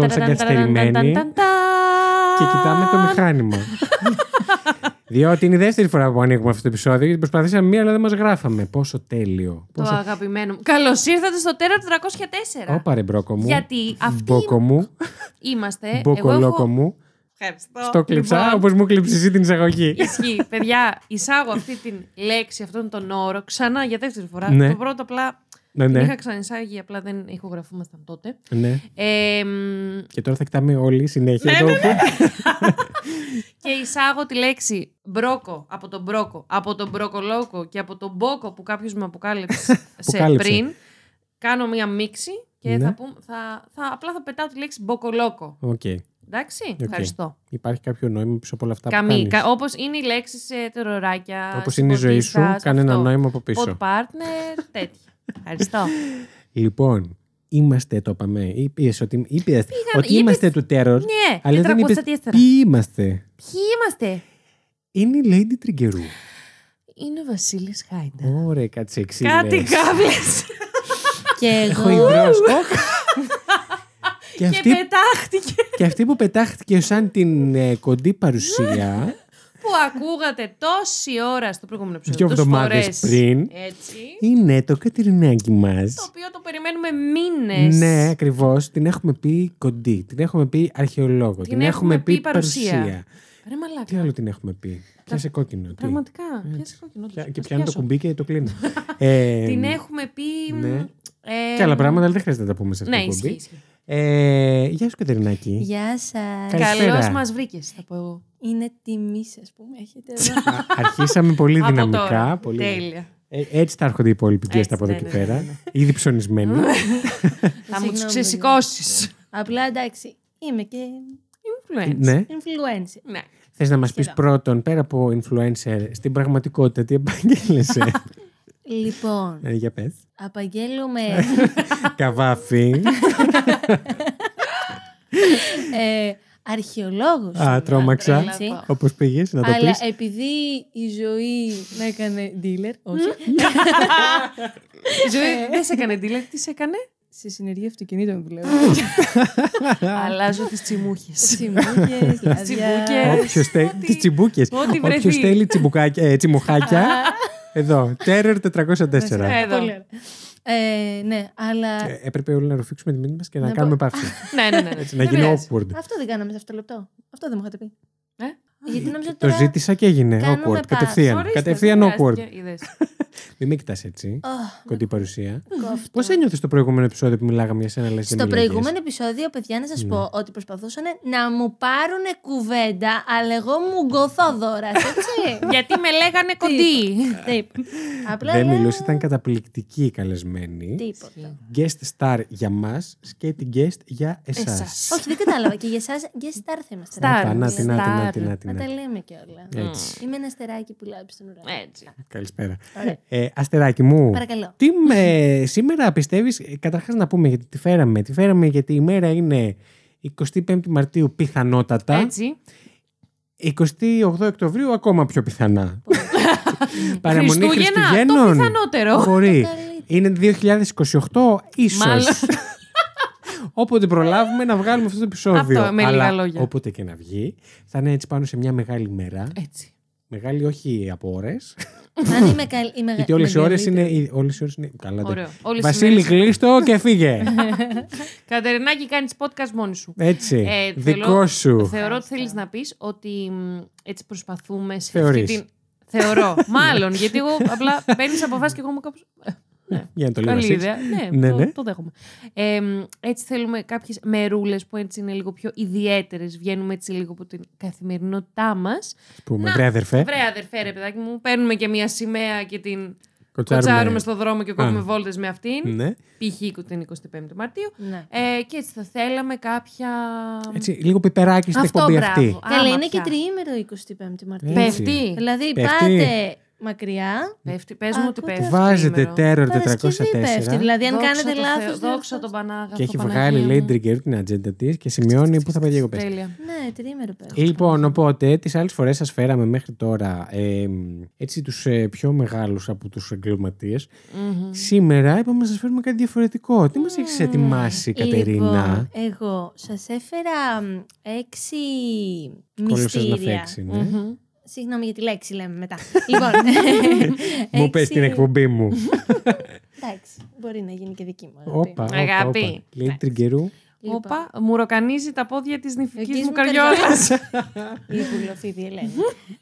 Καθόμαστε όλοι σαν καθυστερημένοι και κοιτάμε το μηχάνημα. Διότι είναι η δεύτερη φορά που ανοίγουμε αυτό το επεισόδιο γιατί προσπαθήσαμε μία, αλλά δεν μας γράφαμε. Πόσο τέλειο. Το Πόσο... αγαπημένο μου. Καλώς ήρθατε στο τέρα 304. Όπα ρε μπρόκο μου. Γιατί αυτοί Μπόκο μου. είμαστε. Μποκολόκο εγώ έχω... μου. Ευχαριστώ. Στο κλειψά, Λοιπόν, όπως μου κλείψει εσύ την εισαγωγή. Ισχύει. Παιδιά, εισάγω αυτή την λέξη, αυτόν τον όρο ξανά για δεύτερη φορά. Ναι. Το πρώτο απλά. Ναι, Την είχα ναι. ξαναεισάγει, απλά δεν ηχογραφούμασταν τότε. ναι. Ε, μ, Και τώρα θα κοιτάμε όλοι συνέχεια. Ναι, το ναι, που- και εισάγω τη λέξη μπρόκο από τον μπρόκο, από τον μπροκολόκο και από τον μπόκο που κάποιος με αποκάλυψε σε Αποκάλυψε. πριν. Κάνω μία μίξη και Ναι. θα, πούμε, θα, θα, απλά θα πετάω τη λέξη μποκολόκο. Οκ. Εντάξει, Οκ. ευχαριστώ. Υπάρχει κάποιο νόημα πίσω από όλα αυτά που Καμία. κάνεις; Κα, Όπως είναι οι λέξει σε τεροράκια. Όπως είναι η ζωή σου, συμποτίστας, κάνε ένα αυτό. νόημα από πίσω. Pod partner, τέτοια. Ευχαριστώ. Λοιπόν, είμαστε, το είπαμε. Είπες ότι, είπες ότι είπες- είμαστε του τέρορ. ναι, αλλά δεν είπες 404. ποιοι είμαστε. Ποιοι είμαστε; Είναι η Lady Τριγκερού. Είναι ο Βασίλης Χάιντα. Ωραία, κάτσε εξήλες. Κάτι κάβλε. Και Έχω εγώ. υδρός. Οχ. και, και αυτή, πετάχτηκε. και αυτή που πετάχτηκε σαν την ε, κοντή παρουσία που ακούγατε τόση ώρα στο προηγούμενο δύο επεισόδιο. τόσες εβδομάδες φορές. πριν Έτσι. είναι το Κατερινάκι μας. Το οποίο το περιμένουμε μήνες. Ναι, ακριβώς. Την έχουμε πει κοντή. Την έχουμε πει αρχαιολόγο. Την, έχουμε πει παρουσία. Ρε μαλάκα. Τι άλλο την έχουμε πει; Πιάσε κόκκινο. τι; Πραγματικά. Πιάσε κόκκινο. όντως. Πια- Και Να πιάνει το πιάσω. κουμπί και το κλείνει. ε, Την έχουμε πει. ναι. ε, Και άλλα πράγματα, αλλά δεν χρειάζεται να τα πούμε σε αυτό Ναι, το ισχύει. κουμπί. ισχύει. Ε, γεια σου, Κατερινάκη. Γεια σας. Καλησπέρα. Καλώς μας βρήκες, θα πω εγώ. Είναι τιμή σα που με έχετε εδώ. Α, Αρχίσαμε πολύ Από δυναμικά. τώρα. Πολύ... Τέλεια. Ε, έτσι θα έρχονται οι υπόλοιποι guest Έτσι, από εδώ ναι, και ναι, πέρα. ναι, ναι. Ήδη ψωνισμένοι. Θα μου Συγγνώμη, του ξεσηκώσει. Απλά εντάξει. Είμαι και Influence. ναι. influencer. Ναι. Θες να μας πεις Σχεδόν. πρώτον, πέρα από influencer, στην πραγματικότητα τι επαγγέλλεσαι; Λοιπόν, ε, για πες. απαγγέλουμε Καβάφι. ε, αρχαιολόγος. Α, είμαι, τρόμαξα. έτσι. Όπως πήγες, να το Αλλά πεις. επειδή η ζωή με έκανε dealer, όχι, Η ζωή δεν σε έκανε dealer, τι σε έκανε; σε συνεργεία αυτοκινήτων δουλεύω. Αλλάζω τις τσιμούχες. Τσιμούκες, λαδιά. Τσιμπούκες. Όποιος θέλει. Τις τσιμπούκε. Ό,τι Όποιος βρεθεί. θέλει τσιμπουκάκια, ε, τσιμουχάκια. Εδώ. Terror 404. Εδώ. Πολύ ωραία. Ε, ναι, αλλά Ε, Έπρεπε όλοι να ρουφήξουμε τη μήνυμα μας και να Να κάνουμε πω- παύση. Ναι, ναι, ναι. Έτσι, να Δεν γίνει πειράζει. awkward. αυτό δεν κάναμε σε αυτό το λεπτό. Αυτό δεν μου είχατε πει. Ε; Γιατί νόμιζα ότι Το τώρα... ζήτησα και έγινε κάνουμε awkward. pass. Κατευθείαν. Ορίστε, Κατευθείαν δεν awkward. χρειάστηκε. Είδες. Μην με κοιτάς έτσι. Αχ, Κοντή παρουσία. κόφτω. Πώς ένιωθες το προηγούμενο επεισόδιο που μιλάγαμε για σένα, λες. Στο προηγούμενο επεισόδιο, παιδιά, να σας Ναι. πω ότι προσπαθούσαν να μου πάρουν κουβέντα, αλλά εγώ μου γκοθόδωρα, έτσι. Γιατί με λέγανε κοντή. Τι είπα. Απλά Δεν λέω μιλούσε, ήταν καταπληκτική η καλεσμένη. Τίποτα. Guest star για μας και την guest για εσάς. Εσάς. Όχι, δεν κατάλαβα. Και για εσάς, για star θα είμαστε. Star. Να, να, την, να, την, να, την, να, την, Να να τα την. λέμε κιόλας. Έτσι. Είμαι ένα αστεράκι που λάμπει στον ουρανό. Έτσι. Καλησπέρα. Ωραία. Ε, αστεράκι μου. Παρακαλώ. Τι με, σήμερα πιστεύεις, ε, καταρχάς να πούμε γιατί τη φέραμε. Τη φέραμε γιατί η μέρα είναι 25 Μαρτίου πιθανότατα. Έτσι. 28 Οκτωβρίου ακόμα πιο πιθανά. Παραμονή Χριστούγεννα, το Χριστουγέννων. πιθανότερο. Μπορεί. καλύτερο. Είναι 2028 ίσως. Μάλλον. Όποτε προλάβουμε να βγάλουμε αυτό το επεισόδιο. Αυτό, με λίγα Αλλά λόγια. όποτε και να βγει, θα είναι έτσι πάνω σε μια μεγάλη μέρα. Έτσι. Μεγάλη όχι από ώρες. Αν είμαι καλή. Είμαι Γιατί όλες οι ώρες μεγαλύτερη. είναι... Όλες οι ώρες είναι... Καλά, Ωραίο. δεν. Όλες τις Βασίλη, ημέρες- κλείστο και φύγε. Κατερινάκη, κάνεις podcast μόνη σου. Έτσι. Ε, Δικό θέλω- σου. Θεωρώ ότι θέλεις να πεις ότι μ, έτσι προσπαθούμε σε Θεωρείς. αυτή την. Θεωρώ. Μάλλον. Γιατί εγώ απλά παίρνεις αποφάσεις και εγώ μου κάπω. Για να το λέω Καλή εσύ. ιδέα. Ναι, Ναι, το, ναι. το δέχομαι. Ε, μ, έτσι θέλουμε κάποιες μερούλες που έτσι είναι λίγο πιο ιδιαίτερες. Βγαίνουμε έτσι λίγο από την καθημερινότητά μας. Ας πούμε, Να, βρε αδερφέ. Βρε, αδερφέ, ρε παιδάκι μου, παίρνουμε και μια σημαία και την Κοτσάρουμε. κοτσάρουμε στο δρόμο και κόβουμε Α. βόλτες με αυτήν. Ναι. Π.χ. την 25η Μαρτίου. Ναι. Ε, και έτσι θα θέλαμε κάποια. Έτσι, λίγο πιπεράκι στην Αυτό, εκπομπή μπράβο. αυτή. Καλά, Άμα είναι πια. και τριήμερο 25η Μαρτίου. Έτσι. Πέφτει. Δηλαδή Πέφτει. πάτε μακριά. Πέφτει, πες μου ότι Ακούτε. πέφτει. Βάζετε ημέρο. τέρορ Παρασκευή 404. πέφτει. Δηλαδή, αν Δόξα κάνετε τω λάθος. Θεώ, Δόξα τον Πανάγα. Και έχει βγάλει, λέει, Trigger την ατζέντα της και σημειώνει πού θα πάει διακοπέ. Τέλεια. Ναι, τρίμερο πέφτει. Λοιπόν, οπότε τις άλλες φορές σας φέραμε μέχρι τώρα ε, έτσι τους πιο μεγάλους από τους εγκληματίες. Μμμ. Σήμερα είπαμε να σας φέρουμε κάτι διαφορετικό. Τι μας έχεις ετοιμάσει, Κατερίνα; Λοιπόν, εγώ σας έφερα μ, έξι Κόλλησες να μυστήρια. Φέξει, ναι. Μμμ. Συγγνώμη για τη λέξη λέμε μετά. λοιπόν, Μου πες έξι- την εκπομπή μου. Εντάξει, μπορεί να γίνει και δική μου. αγάπη. Όπα, όπα, Αγάπη. όπα. Λέει Εντάξει. τριγκερού. Λοιπόν, Όπα, μουροκανίζει τα πόδια της νηφικής Δικής μου μου καριόλας. Η Πουλοφίδη Ελένη.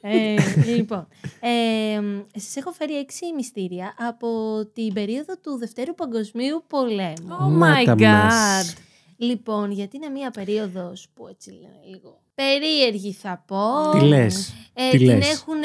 ε, λοιπόν, ε, σας έχω φέρει έξι μυστήρια από την περίοδο του Δευτέρου Παγκοσμίου Πολέμου. Oh Να my τα god. μας. Λοιπόν, γιατί είναι μια περίοδος που έτσι λένε λίγο περίεργη θα πω. Τι λες. Ε, τι την λες; έχουν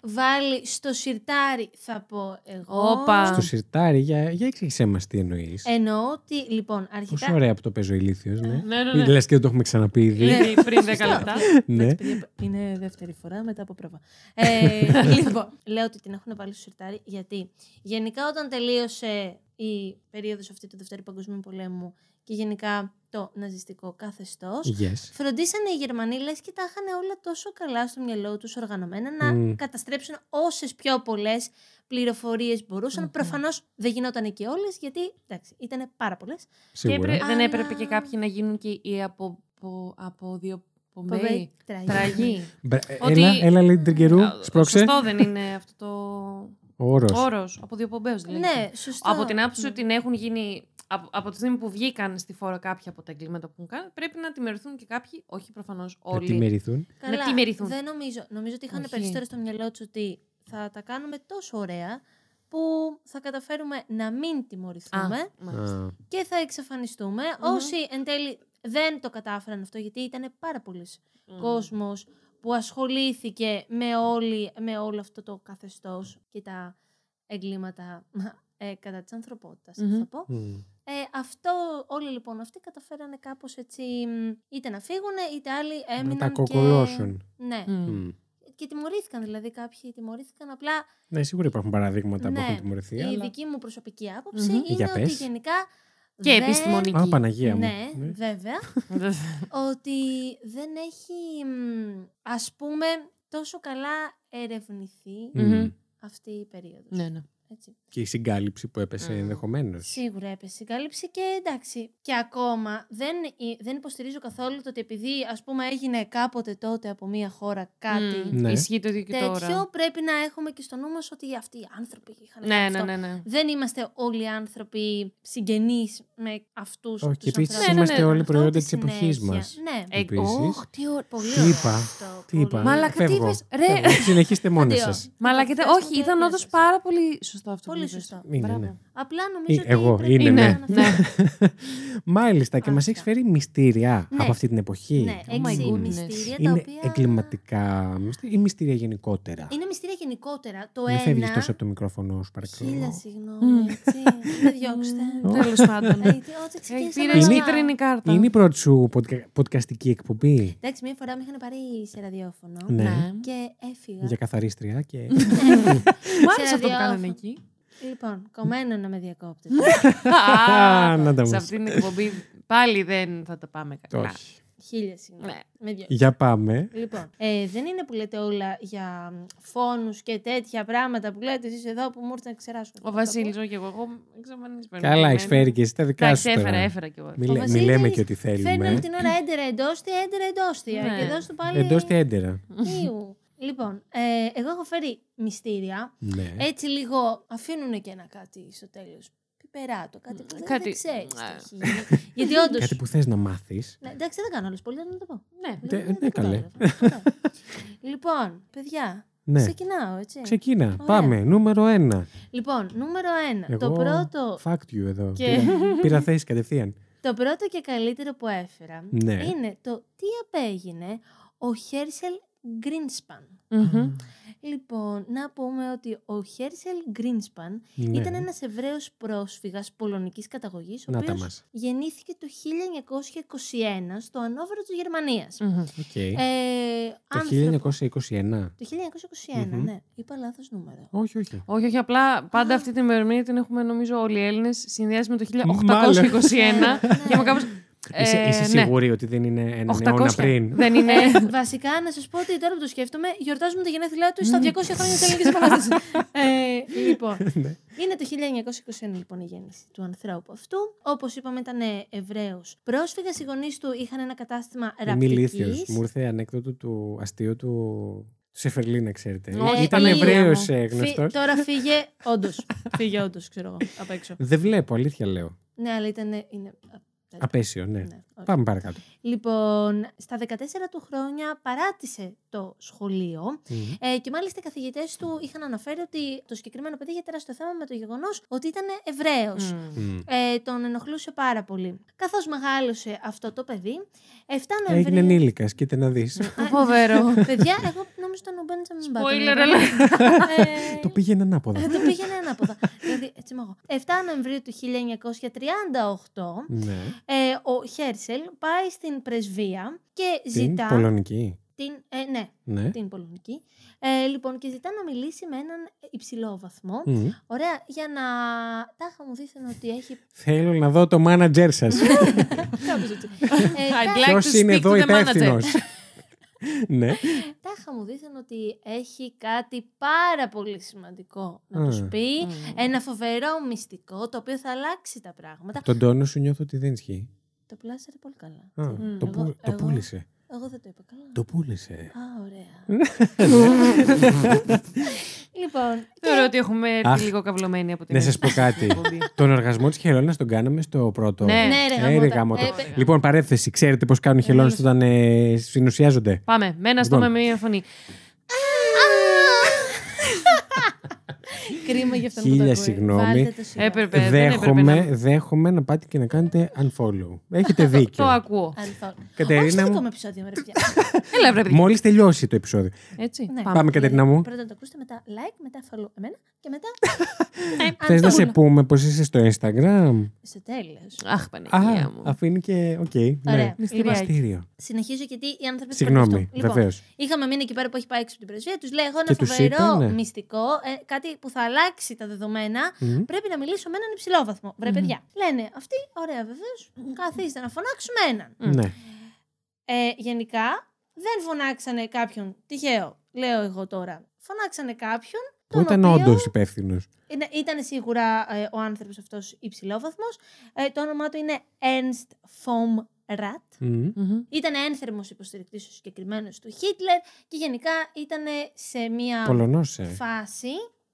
βάλει στο σιρτάρι θα πω εγώ. Όπα. Στο σιρτάρι, για, για εξήγησέ μας τι εννοείς. Εννοώ ότι, λοιπόν, αρχικά... Πόσο ωραία που το παίζω ηλίθιος, ναι. Ναι, ναι, ναι. Λες και δεν το έχουμε ξαναπεί ήδη. Ήδη πριν 10 λεπτά. ναι. Εντάξει, παιδιά, Είναι δεύτερη φορά μετά από πρόβα. Ε, λοιπόν, λέω ότι την έχουν βάλει στο σιρτάρι γιατί γενικά όταν τελείωσε η περίοδος αυτή του Δευτέρου Παγκοσμίου Πολέμου και γενικά το ναζιστικό καθεστώς, Yes. φροντίσανε οι Γερμανοί λες και τα είχαν όλα τόσο καλά στο μυαλό τους οργανωμένα να Μμ. καταστρέψουν όσες πιο πολλές πληροφορίες μπορούσαν. Προφανώς δεν γινόταν και όλες γιατί εντάξει, ήταν πάρα πολλές. Και Σίγουρα. έπρε- δεν Αλλά- έπρεπε και κάποιοι να γίνουν και οι από, από, από δύο πομπέι. Πομπέι, τραγή. Τραγή. Μπρα- ε, Ότι- Έλα, έλα, λέει τριγκερού. Α, Σπρώξε. Σωστό δεν είναι αυτό το Όρος. όρος. Από δύο πομπέους δηλαδή. Ναι, σωστό. Από την άποψη Ναι. ότι έχουν γίνει. Από, από τη στιγμή που βγήκαν στη φόρα κάποια από τα εγκλήματα που έχουν κάνει, πρέπει να τιμωρηθούν και κάποιοι, όχι προφανώς Να όλοι. τη μεριθούν. Καλά, να τι μεριθούν. Δεν νομίζω. Νομίζω ότι είχαν Όχι. περισσότερο στο μυαλό τους ότι θα τα κάνουμε τόσο ωραία που θα καταφέρουμε να μην Α, τιμωρηθούμε μάλιστα. Α, και θα εξαφανιστούμε. Όσοι εν τέλει δεν το κατάφεραν αυτό, γιατί ήταν πάρα πολλοί Μμ. κόσμος που ασχολήθηκε με, όλη, με όλο αυτό το καθεστώς και τα εγκλήματα ε, κατά της ανθρωπότητας, Μμμ. θα πω. μ. Ε, αυτό, όλοι λοιπόν αυτοί καταφέρανε κάπως έτσι μ, είτε να φύγουν είτε άλλοι έμειναν τα και... κοκολώσουν. Ναι. Μμ. Μ. Και τιμωρήθηκαν δηλαδή κάποιοι, τιμωρήθηκαν απλά. Ναι, σίγουρα υπάρχουν παραδείγματα που ναι, έχουν τιμωρηθεί. η αλλά- δική μου προσωπική άποψη Μμμ. είναι Για ότι πες. γενικά. Και δεν- επιστημονική. Α, Παναγία μου. Ναι, Ναι. βέβαια. ότι δεν έχει, μ, ας πούμε, τόσο καλά ερευνηθεί Μ. Μμμ. αυτή η περίοδος. ναι, ναι. Έτσι. Και η συγκάλυψη που έπεσε Μμ. ενδεχομένως. Σίγουρα έπεσε η κάλυψη και εντάξει. Και ακόμα δεν, ε, δεν υποστηρίζω καθόλου το ότι επειδή ας πούμε έγινε κάποτε τότε από μια χώρα κάτι Μμ. Ναι. Ισχύει το ίδιο και τέτοιο, τώρα. πρέπει να έχουμε και στο νου μας ότι αυτοί οι άνθρωποι είχαν Ναι, κάνει ναι, αυτό. ναι, ναι. Δεν είμαστε όλοι οι άνθρωποι συγγενείς με αυτούς Όχι, τους και επίσης ανθρώπους. Ναι, ναι, είμαστε ναι. όλοι Αυτό προϊόντα τη της εποχής συνέχεια. μας. Ναι. Ε, Επίσης. Ωχ, τι ωραίο. Πολύ Τι ωραίο είπα, αυτό, Τι πολύ είπα. ωραίο. Μαλάκα, τι Φεύγω. είπες, ρε. Φεύγω. Συνεχίστε μόνοι Αντίος. σας. Μαλάκα, Πες όχι, μου και ήταν όντως διάβασες. πάρα πολύ σωστό αυτό Πολύ που είπες. σωστό. Είναι, Μπράβο. ναι. Απλά νομίζω Ε, ότι εγώ, πρέπει είναι, να ναι. αναφέρουμε. Μάλιστα, και μας Αυτά. έχει φέρει μυστήρια Ναι. από αυτή την εποχή. Ναι, Oh my έξι goodness. μυστήρια τα Είναι οποία... εγκληματικά μυστήρια ή μυστήρια γενικότερα. Είναι μυστήρια γενικότερα. Το Μην ένα... φεύγει τόσο από το μικρόφωνο, σου παρακαλώ. Χίλια συγγνώμη, έτσι. Δεν διώξτε. Τέλος πάντων. Ε, τι- Ό,τι Ε, ξεκίνησα Πήρε να- κίτρινη κάρτα. Είναι η πρώτη σου podca- podcastική εκπομπή. Εντάξει, μία φορά με είχαν πάρει σε ραδιόφωνο Ναι. και έφυγα. Για καθαρίστρια και. Μου άρεσε σε αυτό που κάνανε ραδιόφωνο. εκεί. Λοιπόν, κομμένο να με διακόπτετε. Α, να τα Σε μας. αυτή την εκπομπή πάλι δεν θα τα πάμε καλά. Όχι. Χίλια συγγνώμη. Ναι. Με διώξτε. Για πάμε. Λοιπόν, ε, δεν είναι που λέτε όλα για φόνους και τέτοια πράγματα που λέτε εσείς εδώ που μου ήρθαν να ξεράσω. Ο Βασίλης, όχι εγώ. Εγώ εξαφανισμένο. Καλά, έχει φέρει και εσύ τα δικά Εντάξει, σου. έφερα, τώρα. έφερα κι εγώ. Μη, Ο λέ- μη Βασίλης λέμε και ό,τι Φέρνει θέλουμε. όλη την ώρα έντερα εντόστια, έντερα εντόστια. Ναι. Και εδώ στο πάλι. Εντός έντερα. Ιου. Λοιπόν, ε, εγώ έχω φέρει μυστήρια. Ναι. Έτσι λίγο αφήνουν και ένα κάτι στο τέλος. Πιπεράτο, κάτι που δεν, Κάτι- δεν ξέρεις τι Ναι. έχει γίνει. Γιατί όντω. Κάτι που θες να μάθεις. Ναι, εντάξει, δεν κάνω άλλο πολύ, να το πω. Ναι. Τε- Δεν- ναι, δεν καλέ. κατάλαβα. Ωραία. λοιπόν, παιδιά, Ναι. ξεκινάω, έτσι. Ξεκίνα. Πάμε. Νούμερο ένα. Λοιπόν, νούμερο ένα. Εγώ Το πρώτο, Fuck you εδώ. Και- Πήρα, πήρα θέση κατευθείαν. το πρώτο και καλύτερο που έφερα Ναι. είναι το τι απέγινε ο Χέρσελ Γκρίνσπαν. Μμμ. Λοιπόν, να πούμε ότι ο Χέρσελ Γκρίνσπαν Ναι. ήταν ένας Εβραίος πρόσφυγας πολωνικής καταγωγής, ο Να τα οποίος μας. γεννήθηκε το 1921 στο Ανόβερο της Γερμανίας. Μμμ. Οκ. Ε, Το άνθρωπο- 1921. Το 1921, Μμμ. ναι. Είπα λάθος νούμερο. Όχι, όχι. Όχι, όχι, απλά πάντα αυτή την ημερομηνία την έχουμε νομίζω όλοι οι Έλληνες συνδυάσει με το Μάλλον. 1821. και είμαι κάπως. Είσαι, ε, είσαι ναι. σίγουρη ότι δεν είναι ένα 800. αιώνα πριν; Δεν είναι. Ε, βασικά, να σας πω ότι τώρα που το σκέφτομαι, γιορτάζουμε τα γενέθλιά του στα 200 χρόνια της Ελληνικής Επανάστασης. ε, λοιπόν, Ναι. είναι το 1921 λοιπόν η γέννηση του ανθρώπου αυτού. Όπως είπαμε, ήταν Εβραίος πρόσφυγας. Οι γονείς του είχαν ένα κατάστημα Είμαι ηλίθιος. ραπτικής. Μου ήρθε ανέκδοτο του αστείου του, του Σεφερλίνα, ξέρετε. Ε, Ήταν Παναγία Εβραίος μου. Φύ- τώρα φύγε, όντως. φύγε, όντως, ξέρω εγώ, απ' έξω. Δεν βλέπω, αλήθεια λέω. ναι, αλλά ήταν. Είναι... Απέσιο, ναι. ναι, όχι. Πάμε παρακάτω. Λοιπόν, στα 14 του χρόνια παράτησε το σχολείο Μμμ. ε, και μάλιστα οι καθηγητές του είχαν αναφέρει ότι το συγκεκριμένο παιδί είχε τεράστιο θέμα με το γεγονός ότι ήταν Εβραίος. Μμ. Μμ. Ε, τον ενοχλούσε πάρα πολύ. Καθώς μεγάλωσε αυτό το παιδί, 7 Έγινε Νοεμβρίου. ενήλικας, κοίτα να δεις. Φοβερό. Παιδιά, εγώ νομίζω ήταν ο Μπέντζαμιν Μπάτον. Spoiler ήταν. alert. Ε, Το πήγαινε ανάποδα. ε, το πήγαινε ανάποδα. δηλαδή, έτσι είμαι εγώ. 7 Νοεμβρίου του 1938, ναι. Ε, ο Χέρσελ πάει στην πρεσβεία και Την ζητά. πολωνική. Την, ε, ναι, Ναι. την πολωνική. Ε, λοιπόν, και ζητά να μιλήσει με έναν υψηλό βαθμό. Μμ. Ωραία, για να. Τάχα μου δείχνει ότι έχει. Θέλω να δω το μάνατζερ σας. Κάπως έτσι. Ε, I'd τάχα- like Ποιος to είναι speak εδώ to the manager. υπεύθυνος; ναι. Τάχα μου δείχνει ότι έχει κάτι πάρα πολύ σημαντικό να τους Α. πει. Μμ. Ένα φοβερό μυστικό το οποίο θα αλλάξει τα πράγματα. Τον τόνο σου νιώθω ότι δεν ισχύει. Το πλάσαρε πολύ καλά. Α, έτσι. το, Εγώ- που- το εγώ- πούλησε. Εγώ δεν το είπα καλά. Το πούλησε. Α, ωραία. λοιπόν, Θεωρώ ότι έχουμε έρθει Αχ. λίγο καυλωμένοι από την Να σας πω κάτι. εκπομπή. Τον οργασμό της χελώνας τον κάναμε στο πρώτο. Ναι. ναι, ρε, Ε, γαμώτα. ρε, γαμώτο. Ε, παι- Λοιπόν, παρέθεση. Ξέρετε πώς κάνουν χελώνες όταν ε, συνουσιάζονται. Πάμε, με ένα στόμα Λοιπόν. με μία φωνή. Κρίμα για αυτόν που το Χίλια ακούει. συγγνώμη. Βάλτε το σιγά. Έπρεπε, δεν έπρεπε Δέχομαι, να... δέχομαι να πάτε και να κάνετε unfollow. Έχετε Το δίκιο. ακούω. Αλφα. Όχι Κατερίνα στο δικό μου, μου επεισόδιο, ρε παιδιά. Έλα, βρε, παιδιά. μόλις τελειώσει το επεισόδιο. Έτσι, Ναι. Πάμε, Κατερίνα μου. Πρώτα το ακούσετε, μετά like, μετά follow εμένα και μετά. Θες να σε unfollow. πούμε πώ είσαι στο Instagram; Στο τέλος. Αχ, Α, Παναγία μου. αφήνει και. Οκ. Ωραία. Ναι. Μυστηριάκι. Μυστήριο. Συνεχίζω γιατί οι άνθρωποι. Συγγνώμη, θέλουν αυτό. βεβαίως. Είχαμε μείνει εκεί πέρα που έχει πάει έξω από την πρεσβεία. Τους λέει: Εγώ Και ένα τους φοβερό είπε, ναι. μυστικό, ε, κάτι που θα αλλάξει τα δεδομένα. Μμ. Πρέπει να μιλήσω με έναν υψηλό βαθμό. Βρε, Μμμ. παιδιά. Λένε αυτοί, ωραία, βεβαίως. Καθίστε να φωνάξουμε έναν. Μμ. Ναι. Ε, γενικά, δεν φωνάξανε κάποιον τυχαίο, λέω εγώ τώρα. Φωνάξανε κάποιον. Που τον ήταν οποίο- όντως υπεύθυνος. Είναι, ήταν σίγουρα ε, ο άνθρωπος αυτός υψηλόβαθμος. Ε, το όνομά του είναι Ernst vom Rat. Μμμ. Ήταν ένθερμος υποστηρικτής ο συγκεκριμένος του Χίτλερ και γενικά ήταν σε μια Πολωνός, ε. φάση.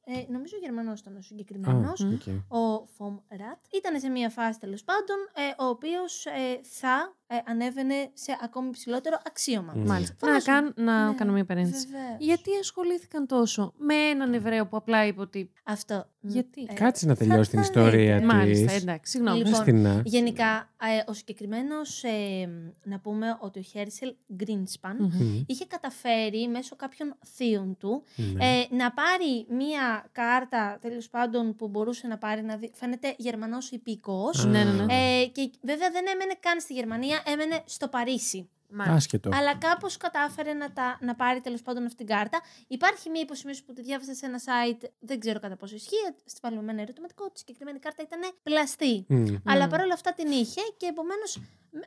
Ε, νομίζω Γερμανός ήταν ο Α, συγκεκριμένος. οκ. Ο Φομ Ρατ. Ήταν σε μια φάση τέλος πάντων, ε, ο οποίος ε, θα ε, ανέβαινε σε ακόμη ψηλότερο αξίωμα. Μμ. Μάλιστα. Να, Φαντάσου. κάν, να Ναι, κάνω μια παρένθεση. Βεβαίως. Γιατί ασχολήθηκαν τόσο με έναν Εβραίο που απλά είπε ότι. Αυτό. Γιατί; Ε, Κάτσε να θα- τελειώσει την θα ιστορία δείτε. της. Μάλιστα, εντάξει, συγγνώμη. Λοιπόν, Αστυνά. Γενικά, ε, ο συγκεκριμένος, ε, να πούμε ότι ο Χέρσελ Γκρίνσπαν Μμμ. Μμ. είχε καταφέρει μέσω κάποιων θείων του Ναι. ε, να πάρει μία κάρτα, τέλος πάντων, που μπορούσε να πάρει, να δει, φαίνεται Γερμανός υπήκοος. Α. Ναι, ναι, ναι. Ε, και βέβαια δεν έμενε καν στη Γερμανία, έμενε στο Παρίσι. Μάλιστα. Άσχετο. Αλλά κάπως κατάφερε να, τα, να πάρει τέλος πάντων αυτή την κάρτα. Υπάρχει μία υποσημείωση που τη διάβασα σε ένα site, δεν ξέρω κατά πόσο ισχύει. Στη βάλουμε με ένα ερωτηματικό ότι η συγκεκριμένη κάρτα ήταν πλαστή. Μμ. Αλλά παρόλα αυτά την είχε και επομένως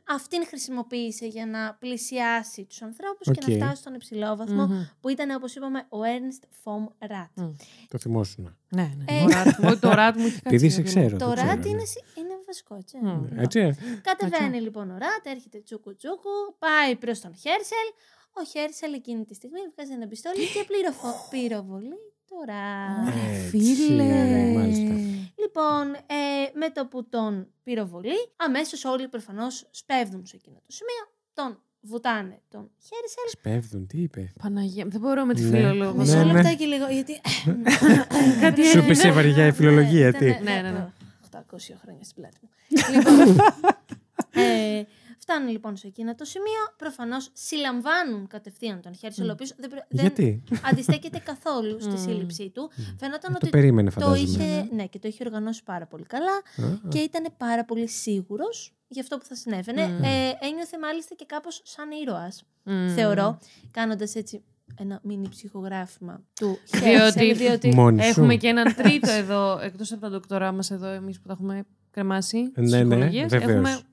αυτήν χρησιμοποίησε για να πλησιάσει τους ανθρώπους και Οκ. να φτάσει στον υψηλό βαθμό Μμμ. που ήταν, όπως είπαμε, ο Ernst vom Rat. Μμ. Το θυμόσουνα. Ναι, ναι. Ε, Ο Ράτ μου- Το ράτ μου έχει κάτσει. Επειδή στην σε καρδιά μου. ξέρω. Το το ξέρω, Rat ναι. είναι, συ- είναι βασικό, έτσι. Μμ. Λοιπόν, Έτσι. Κατεβαίνει λοιπόν ο Ρατ, έρχεται τσούκου τσούκου, πάει προς τον Χέρσελ. Ο Χέρσελ εκείνη τη στιγμή βγάζει ένα πιστόλι και πληροφο... πυροβολεί το Ρατ. Έτσι, Φίλε. μάλιστα. Λοιπόν, ε, με το που τον πυροβολεί, αμέσως όλοι προφανώς σπέβδουν σε εκείνο το σημείο, τον βουτάνε τον Χέρσελ. Σπέβδουν, τις είπε; Παναγία μου, δεν μπορώ με τη Ναι. φιλολόγο. Μισό ναι. λεπτάκι λίγο, γιατί. Κάτι Σου έγινε. πήσε βαριά η φιλολογία, ήταν- τι; Ναι, ναι, ναι. 800 χρόνια στην πλάτη μου. λοιπόν, ε, Φτάνουν λοιπόν σε εκείνο το σημείο. Προφανώς συλλαμβάνουν κατευθείαν τον Χέρσελ, ο οποίος δεν, πρε- δεν Γιατί; αντιστέκεται καθόλου στη Μμ. σύλληψή του. Φαίνονταν Το ότι περίμενε, το φαντάζομαι. είχε, ναι, και το είχε οργανώσει πάρα πολύ καλά Α, και ήταν πάρα πολύ σίγουρος για αυτό που θα συνέβαινε. Μμ. Ε, ένιωθε μάλιστα και κάπως σαν ήρωας, Μμμ. θεωρώ, κάνοντας έτσι ένα μίνι ψυχογράφημα του Διότι- Χέρσελ, διότι Μόνη σου. Έχουμε και έναν τρίτο εδώ, εκτός από τα ντοκτορά μας εδώ, εμείς που τα έχουμε κρεμάσει. Ναι, ναι, ψυχολογίες,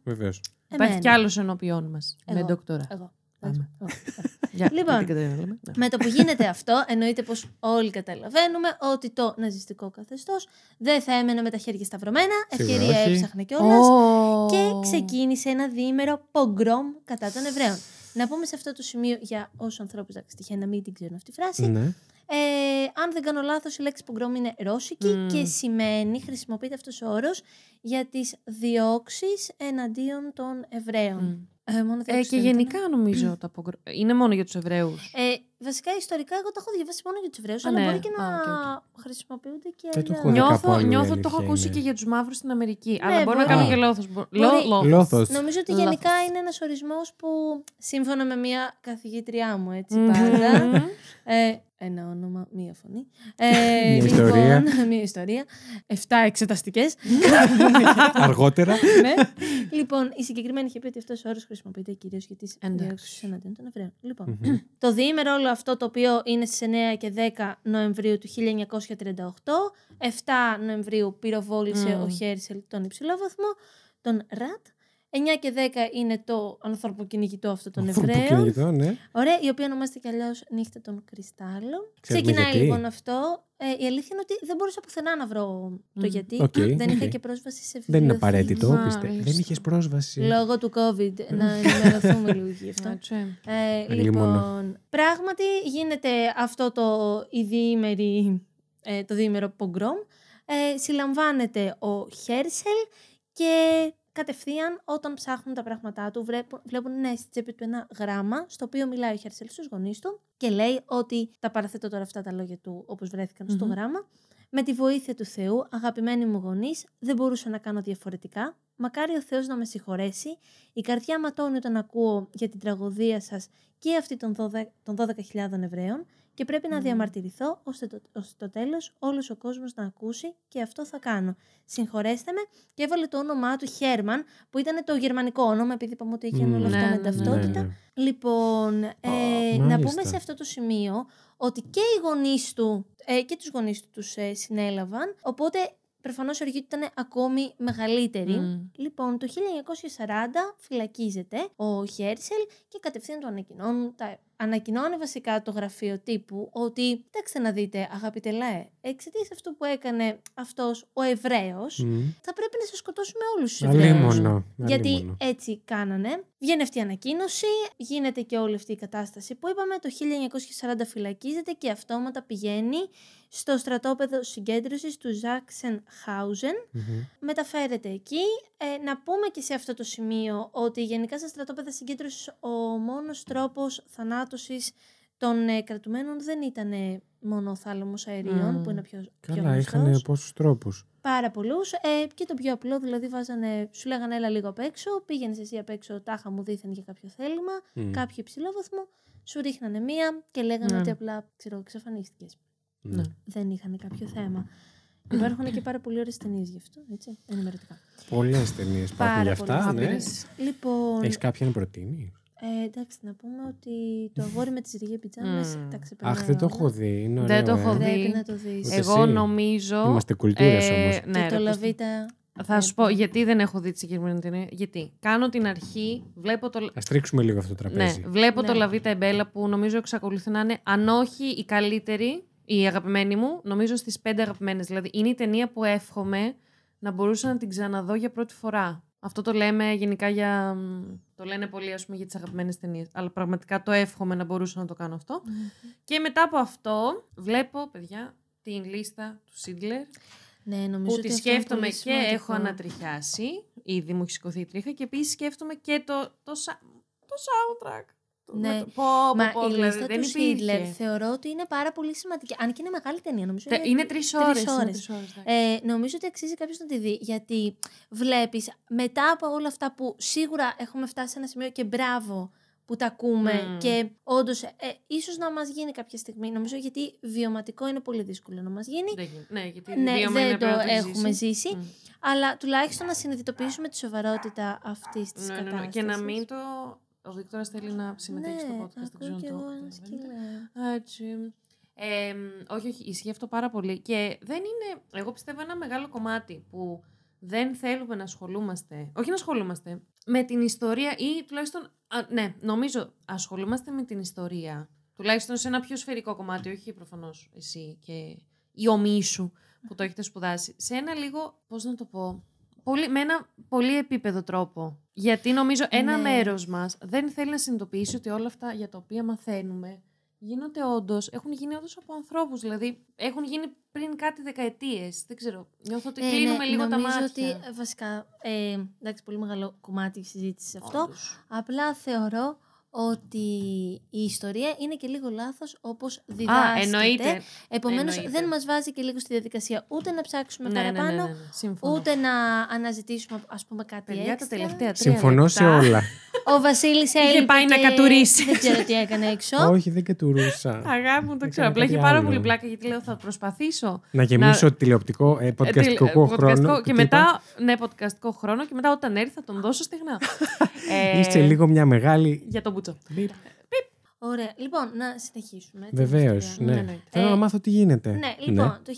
βεβαίως. Έχουμε... Βεβαίως. Υπάρχει εμένα. κι άλλος ενώπιόν μας. Με Εγώ. ντοκτορά. Εγώ. Πάμε. Εγώ. Για, Λοιπόν. γιατί και δεν λέμε. Ναι. Με το που γίνεται αυτό, εννοείται πως όλοι καταλαβαίνουμε ότι το ναζιστικό καθεστώς δεν θα έμενε με τα χέρια σταυρωμένα, Σίγουρα ευκαιρία όχι. έψαχνε κιόλας. Ω. και ξεκίνησε ένα διήμερο πογκρόμ κατά των Εβραίων. Να πούμε σε αυτό το σημείο για όσους ανθρώπους τυχαίνει να μην την ξέρουν αυτή τη φράση. Ναι. Ε, αν δεν κάνω λάθος, η λέξη πογκρόμ είναι ρώσικη Μμμ. και σημαίνει, χρησιμοποιείται αυτός ο όρος για τις διώξεις εναντίον των Εβραίων. Μμ. Ε, μόνο Ε, διώξεις και δεν ήταν. γενικά νομίζω τα πογκρο... Είναι μόνο για τους Εβραίους. Ε, βασικά, ιστορικά, εγώ το έχω διαβάσει μόνο για τους Εβραίους, Α, αλλά ναι. μπορεί και να Α, χρησιμοποιούνται και Δεν το για- έχω δει. κάπου Νιώθω, αλλού η νιώθω ότι το έχω αλήθεια ακούσει είναι. και για τους μαύρους στην Αμερική. Ναι, αλλά μπορεί να μπορεί. κάνω Α. και λάθος. Μπορεί. Λόθος. Νομίζω ότι Λάθος. γενικά είναι ένας ορισμός που σύμφωνα με μια καθηγήτριά μου έτσι Μμμ. πάντα. Ε, ένα όνομα, μία φωνή. Ε, Μια ιστορία. μία ιστορία. Εφτά εξεταστικές. Αργότερα. ναι. Λοιπόν, η συγκεκριμένη είχε πει ότι αυτός ο όρος χρησιμοποιείται κυρίως για τις Εντάξει. διώξεις εναντίον των Εβραίων. Λοιπόν, Μμμ. το διήμερο όλο αυτό το οποίο είναι στις 9 και 10 Νοεμβρίου του 1938. 7 Νοεμβρίου πυροβόλησε Μμμ. ο Χέρσελ τον υψηλόβαθμο, τον Ρατ. 9 και 10 είναι το ανθρωποκυνηγητό αυτό των Αυτό που Εβραίων. κυνηγητό, ναι. Ωραία, η οποία ονομάζεται κι αλλιώς Νύχτα των Κρυστάλλων. Ξέρουμε Ξεκινάει γιατί. λοιπόν αυτό. Ε, η αλήθεια είναι ότι δεν μπορούσα πουθενά να βρω το Μμμ. γιατί. Οκ, δεν είχα οκ. και πρόσβαση σε Δεν είναι βιβλιοθήκη. απαραίτητο, Μάλιστα. πιστε. Δεν είχες πρόσβαση. Λόγω του COVID, να ενημερωθούμε λίγο γι' αυτό. Έτσι. Ε, Λίμωνο. λοιπόν, πράγματι γίνεται αυτό το η διήμερη, ε, το διήμερο πογκρόμ. Ε, συλλαμβάνεται ο Χέρσελ και κατευθείαν όταν ψάχνουν τα πράγματά του βλέπουν, βλέπουν ναι, στη τσέπη του ένα γράμμα στο οποίο μιλάει ο Χέρσελ στους γονείς του και λέει ότι τα παραθέτω τώρα αυτά τα λόγια του όπως βρέθηκαν στο Μμμ. γράμμα με τη βοήθεια του Θεού, αγαπημένοι μου γονείς, δεν μπορούσα να κάνω διαφορετικά. Μακάρι ο Θεός να με συγχωρέσει. Η καρδιά ματώνει όταν ακούω για την τραγωδία σας και αυτή των 12 των 12.000 Εβραίων και πρέπει να Μμμ. διαμαρτυρηθώ ώστε το, ώστε το τέλος όλος ο κόσμος να ακούσει και αυτό θα κάνω. Συγχωρέστε με και έβαλε το όνομά του Χέρμαν που ήταν το γερμανικό όνομα επειδή είπαμε ότι έγινε όλο Μμμ. αυτό Ναι, με ναι, ναι. ταυτότητα. Ναι, ναι. Λοιπόν, ε, να μάλιστα. πούμε σε αυτό το σημείο ότι και οι γονείς του ε, και τους γονείς του τους ε, συνέλαβαν, οπότε προφανώς η οργή του ήταν ακόμη μεγαλύτερη. Μμ. Λοιπόν, το 1940 φυλακίζεται ο Χέρσελ και κατευθείαν του ανακοινώνουν, τα, ανακοινώνει βασικά το γραφείο τύπου ότι, κοιτάξτε να δείτε αγαπητέ ΛΑΕ, εξαιτίας αυτού που έκανε αυτός ο Εβραίος, Μμ. θα πρέπει να σας σκοτώσουμε όλους τους Εβραίους. Αλίμονο. Γιατί αλίμονο. έτσι κάνανε. Βγαίνει αυτή η ανακοίνωση, γίνεται και όλη αυτή η κατάσταση που είπαμε. Το 1940 φυλακίζεται και αυτόματα πηγαίνει στο στρατόπεδο συγκέντρωσης του Ζάξενχάουζεν. Μμμ. Μεταφέρεται εκεί. Ε, να πούμε και σε αυτό το σημείο ότι γενικά στα στρατόπεδα συγκέντρωσης ο μόνος τρόπος θανάτωσης των ε, κρατουμένων δεν ήταν ε, μόνο ο θάλαμος αερίων, Μμμ. που είναι πιο, πιο Καλά, γνωστός είχαν πόσους τρόπους. πάρα πολλούς. Ε, και το πιο απλό, δηλαδή βάζανε, σου λέγανε έλα λίγο απ' έξω, πήγαινες εσύ απ' έξω, τάχα μου δίθεν για κάποιο θέλημα, κάποιο υψηλό βαθμό, σου ρίχνανε μία και λέγανε Ναι. ότι απλά ξέρω, εξαφανίστηκες. Ναι. Δεν είχαν κάποιο θέμα. Υπάρχουν και πάρα πολύ ωραίες ταινίες γι' αυτό, έτσι, ενημερωτικά. Πολλές ταινίες υπάρχουν Πάρα γι' αυτά. πολλές Ναι. Άπειρες. Λοιπόν, Έχεις κάποια να προτείνεις; Ε, εντάξει, να πούμε ότι το αγόρι με τη ριγέ πιτζάμα Μμμ. τα ξεπερνάει. Αχ, δεν το όλα. έχω δει. Είναι Δεν ωραίο, το έχω ε. δει. Πρέπει να το δεις. Ούτε Εγώ εσύ. νομίζω. Είμαστε κουλτούρες ε, όμως. Ναι, και ρε, το πώς La vita. Θα σου πω γιατί δεν έχω δει τη συγκεκριμένη ταινία. Γιατί κάνω την αρχή, βλέπω το. Α τρίξουμε λίγο αυτό το Ναι, τραπέζι. βλέπω Ναι. το La vita è bella που νομίζω εξακολουθεί να είναι, αν όχι η καλύτερη, η αγαπημένη μου, νομίζω στις πέντε αγαπημένες. Δηλαδή είναι η ταινία που εύχομαι να μπορούσα να την ξαναδώ για πρώτη φορά. Αυτό το λέμε γενικά για. μ, Το λένε πολύ, ας πούμε, για τις αγαπημένες ταινίες. Αλλά πραγματικά το εύχομαι να μπορούσα να το κάνω αυτό. Και μετά από αυτό, βλέπω, παιδιά, την λίστα του Σίτλερ Ναι, νομίζω που ότι τη αυτό είναι σκέφτομαι πολύ και σημαντικό. έχω ανατριχιάσει. Ήδη μου έχει σηκωθεί η τρίχα και επίσης σκέφτομαι και το, το, σα- το soundtrack. Ναι. Πω, πω, Μα πω, η δηλαδή, λίστα δεν του υπήρχε. Χίτλερ θεωρώ ότι είναι πάρα πολύ σημαντική. Αν και είναι μεγάλη ταινία, νομίζω. Τε- Είναι τρεις ώρες. τρεις ώρες. Ε, νομίζω ότι αξίζει κάποιος να τη δει. Γιατί βλέπεις μετά από όλα αυτά που σίγουρα έχουμε φτάσει σε ένα σημείο και μπράβο που τα ακούμε Μμμ. και όντως ε, ίσως να μας γίνει κάποια στιγμή. Νομίζω γιατί βιωματικό είναι πολύ δύσκολο να μας γίνει. Ναι, γιατί Ναι, βίωμα είναι δεν το πρέπει να έχουμε ζήσει. ζήσει. Μμ. Αλλά τουλάχιστον να συνειδητοποιήσουμε τη σοβαρότητα αυτής της Ναι, ναι, κατάσταση. ναι. Και να μην το. Ο Βίκτορας θέλει να συμμετέχει στο podcast. Δεν ξέρω Ναι, ακούω αν κι το εγώ ένα καταλαβαίνετε. σκύλο. Έτσι. Ε, όχι, όχι, ισχύει αυτό πάρα πολύ. Και δεν είναι, εγώ πιστεύω, ένα μεγάλο κομμάτι που δεν θέλουμε να ασχολούμαστε, όχι να ασχολούμαστε, με την ιστορία ή τουλάχιστον, α, ναι, νομίζω ασχολούμαστε με την ιστορία. Τουλάχιστον σε ένα πιο σφαιρικό κομμάτι, όχι προφανώς εσύ και η ομή σου που το έχετε σπουδάσει. Σε ένα λίγο, πώς να το πω, πολύ, με ένα πολύ επίπεδο τρόπο. Γιατί νομίζω ένα Ναι. μέρος μας δεν θέλει να συνειδητοποιήσει ότι όλα αυτά για τα οποία μαθαίνουμε γίνονται όντως, έχουν γίνει όντως από ανθρώπους. Δηλαδή, έχουν γίνει πριν κάτι δεκαετίες. Δεν ξέρω. Νιώθω ότι Ε, κλείνουμε ναι, λίγο τα νομίζω μάτια. ότι ε, βασικά, ε, εντάξει, πολύ μεγάλο κομμάτι συζήτησης αυτό. Όντως. Απλά θεωρώ ότι η ιστορία είναι και λίγο λάθος όπως Α, διδάσκεται. εννοείται. Επομένως εννοείται. δεν μας βάζει και λίγο στη διαδικασία ούτε να ψάξουμε Ναι, ναι, ναι, παραπάνω, ναι, ναι, Σύμφωνο. ούτε να αναζητήσουμε ας πούμε κάτι Παιδιά, τα έξτρα. τελευταία τρία Συμφωνώ σε λεπτά. όλα. Ο Βασίλης έλειπε πάει να και κατουρίσει. Δεν ξέρω τι έκανε έξω. Όχι, δεν κατουρούσα. Αγάπη μου, το Έκανα ξέρω. Απλά κάτι έχει πάρα άλλο. πολύ πλάκα γιατί λέω θα προσπαθήσω. Να γεμίσω τηλεοπτικό, ε, Ε, podcastικό τηλε- χρόνο. podcastικό- Και τι είπα; μετά, ναι, podcastικό χρόνο και μετά όταν έρθει θα τον δώσω στεγνά. Ε, Είστε λίγο μια μεγάλη. Για τον Μπούτσο. Ωραία. Λοιπόν, να συνεχίσουμε. την Βεβαίως, ιστορία. ναι. ναι. Θέλω Ε, να μάθω τι γίνεται. Ναι, λοιπόν, το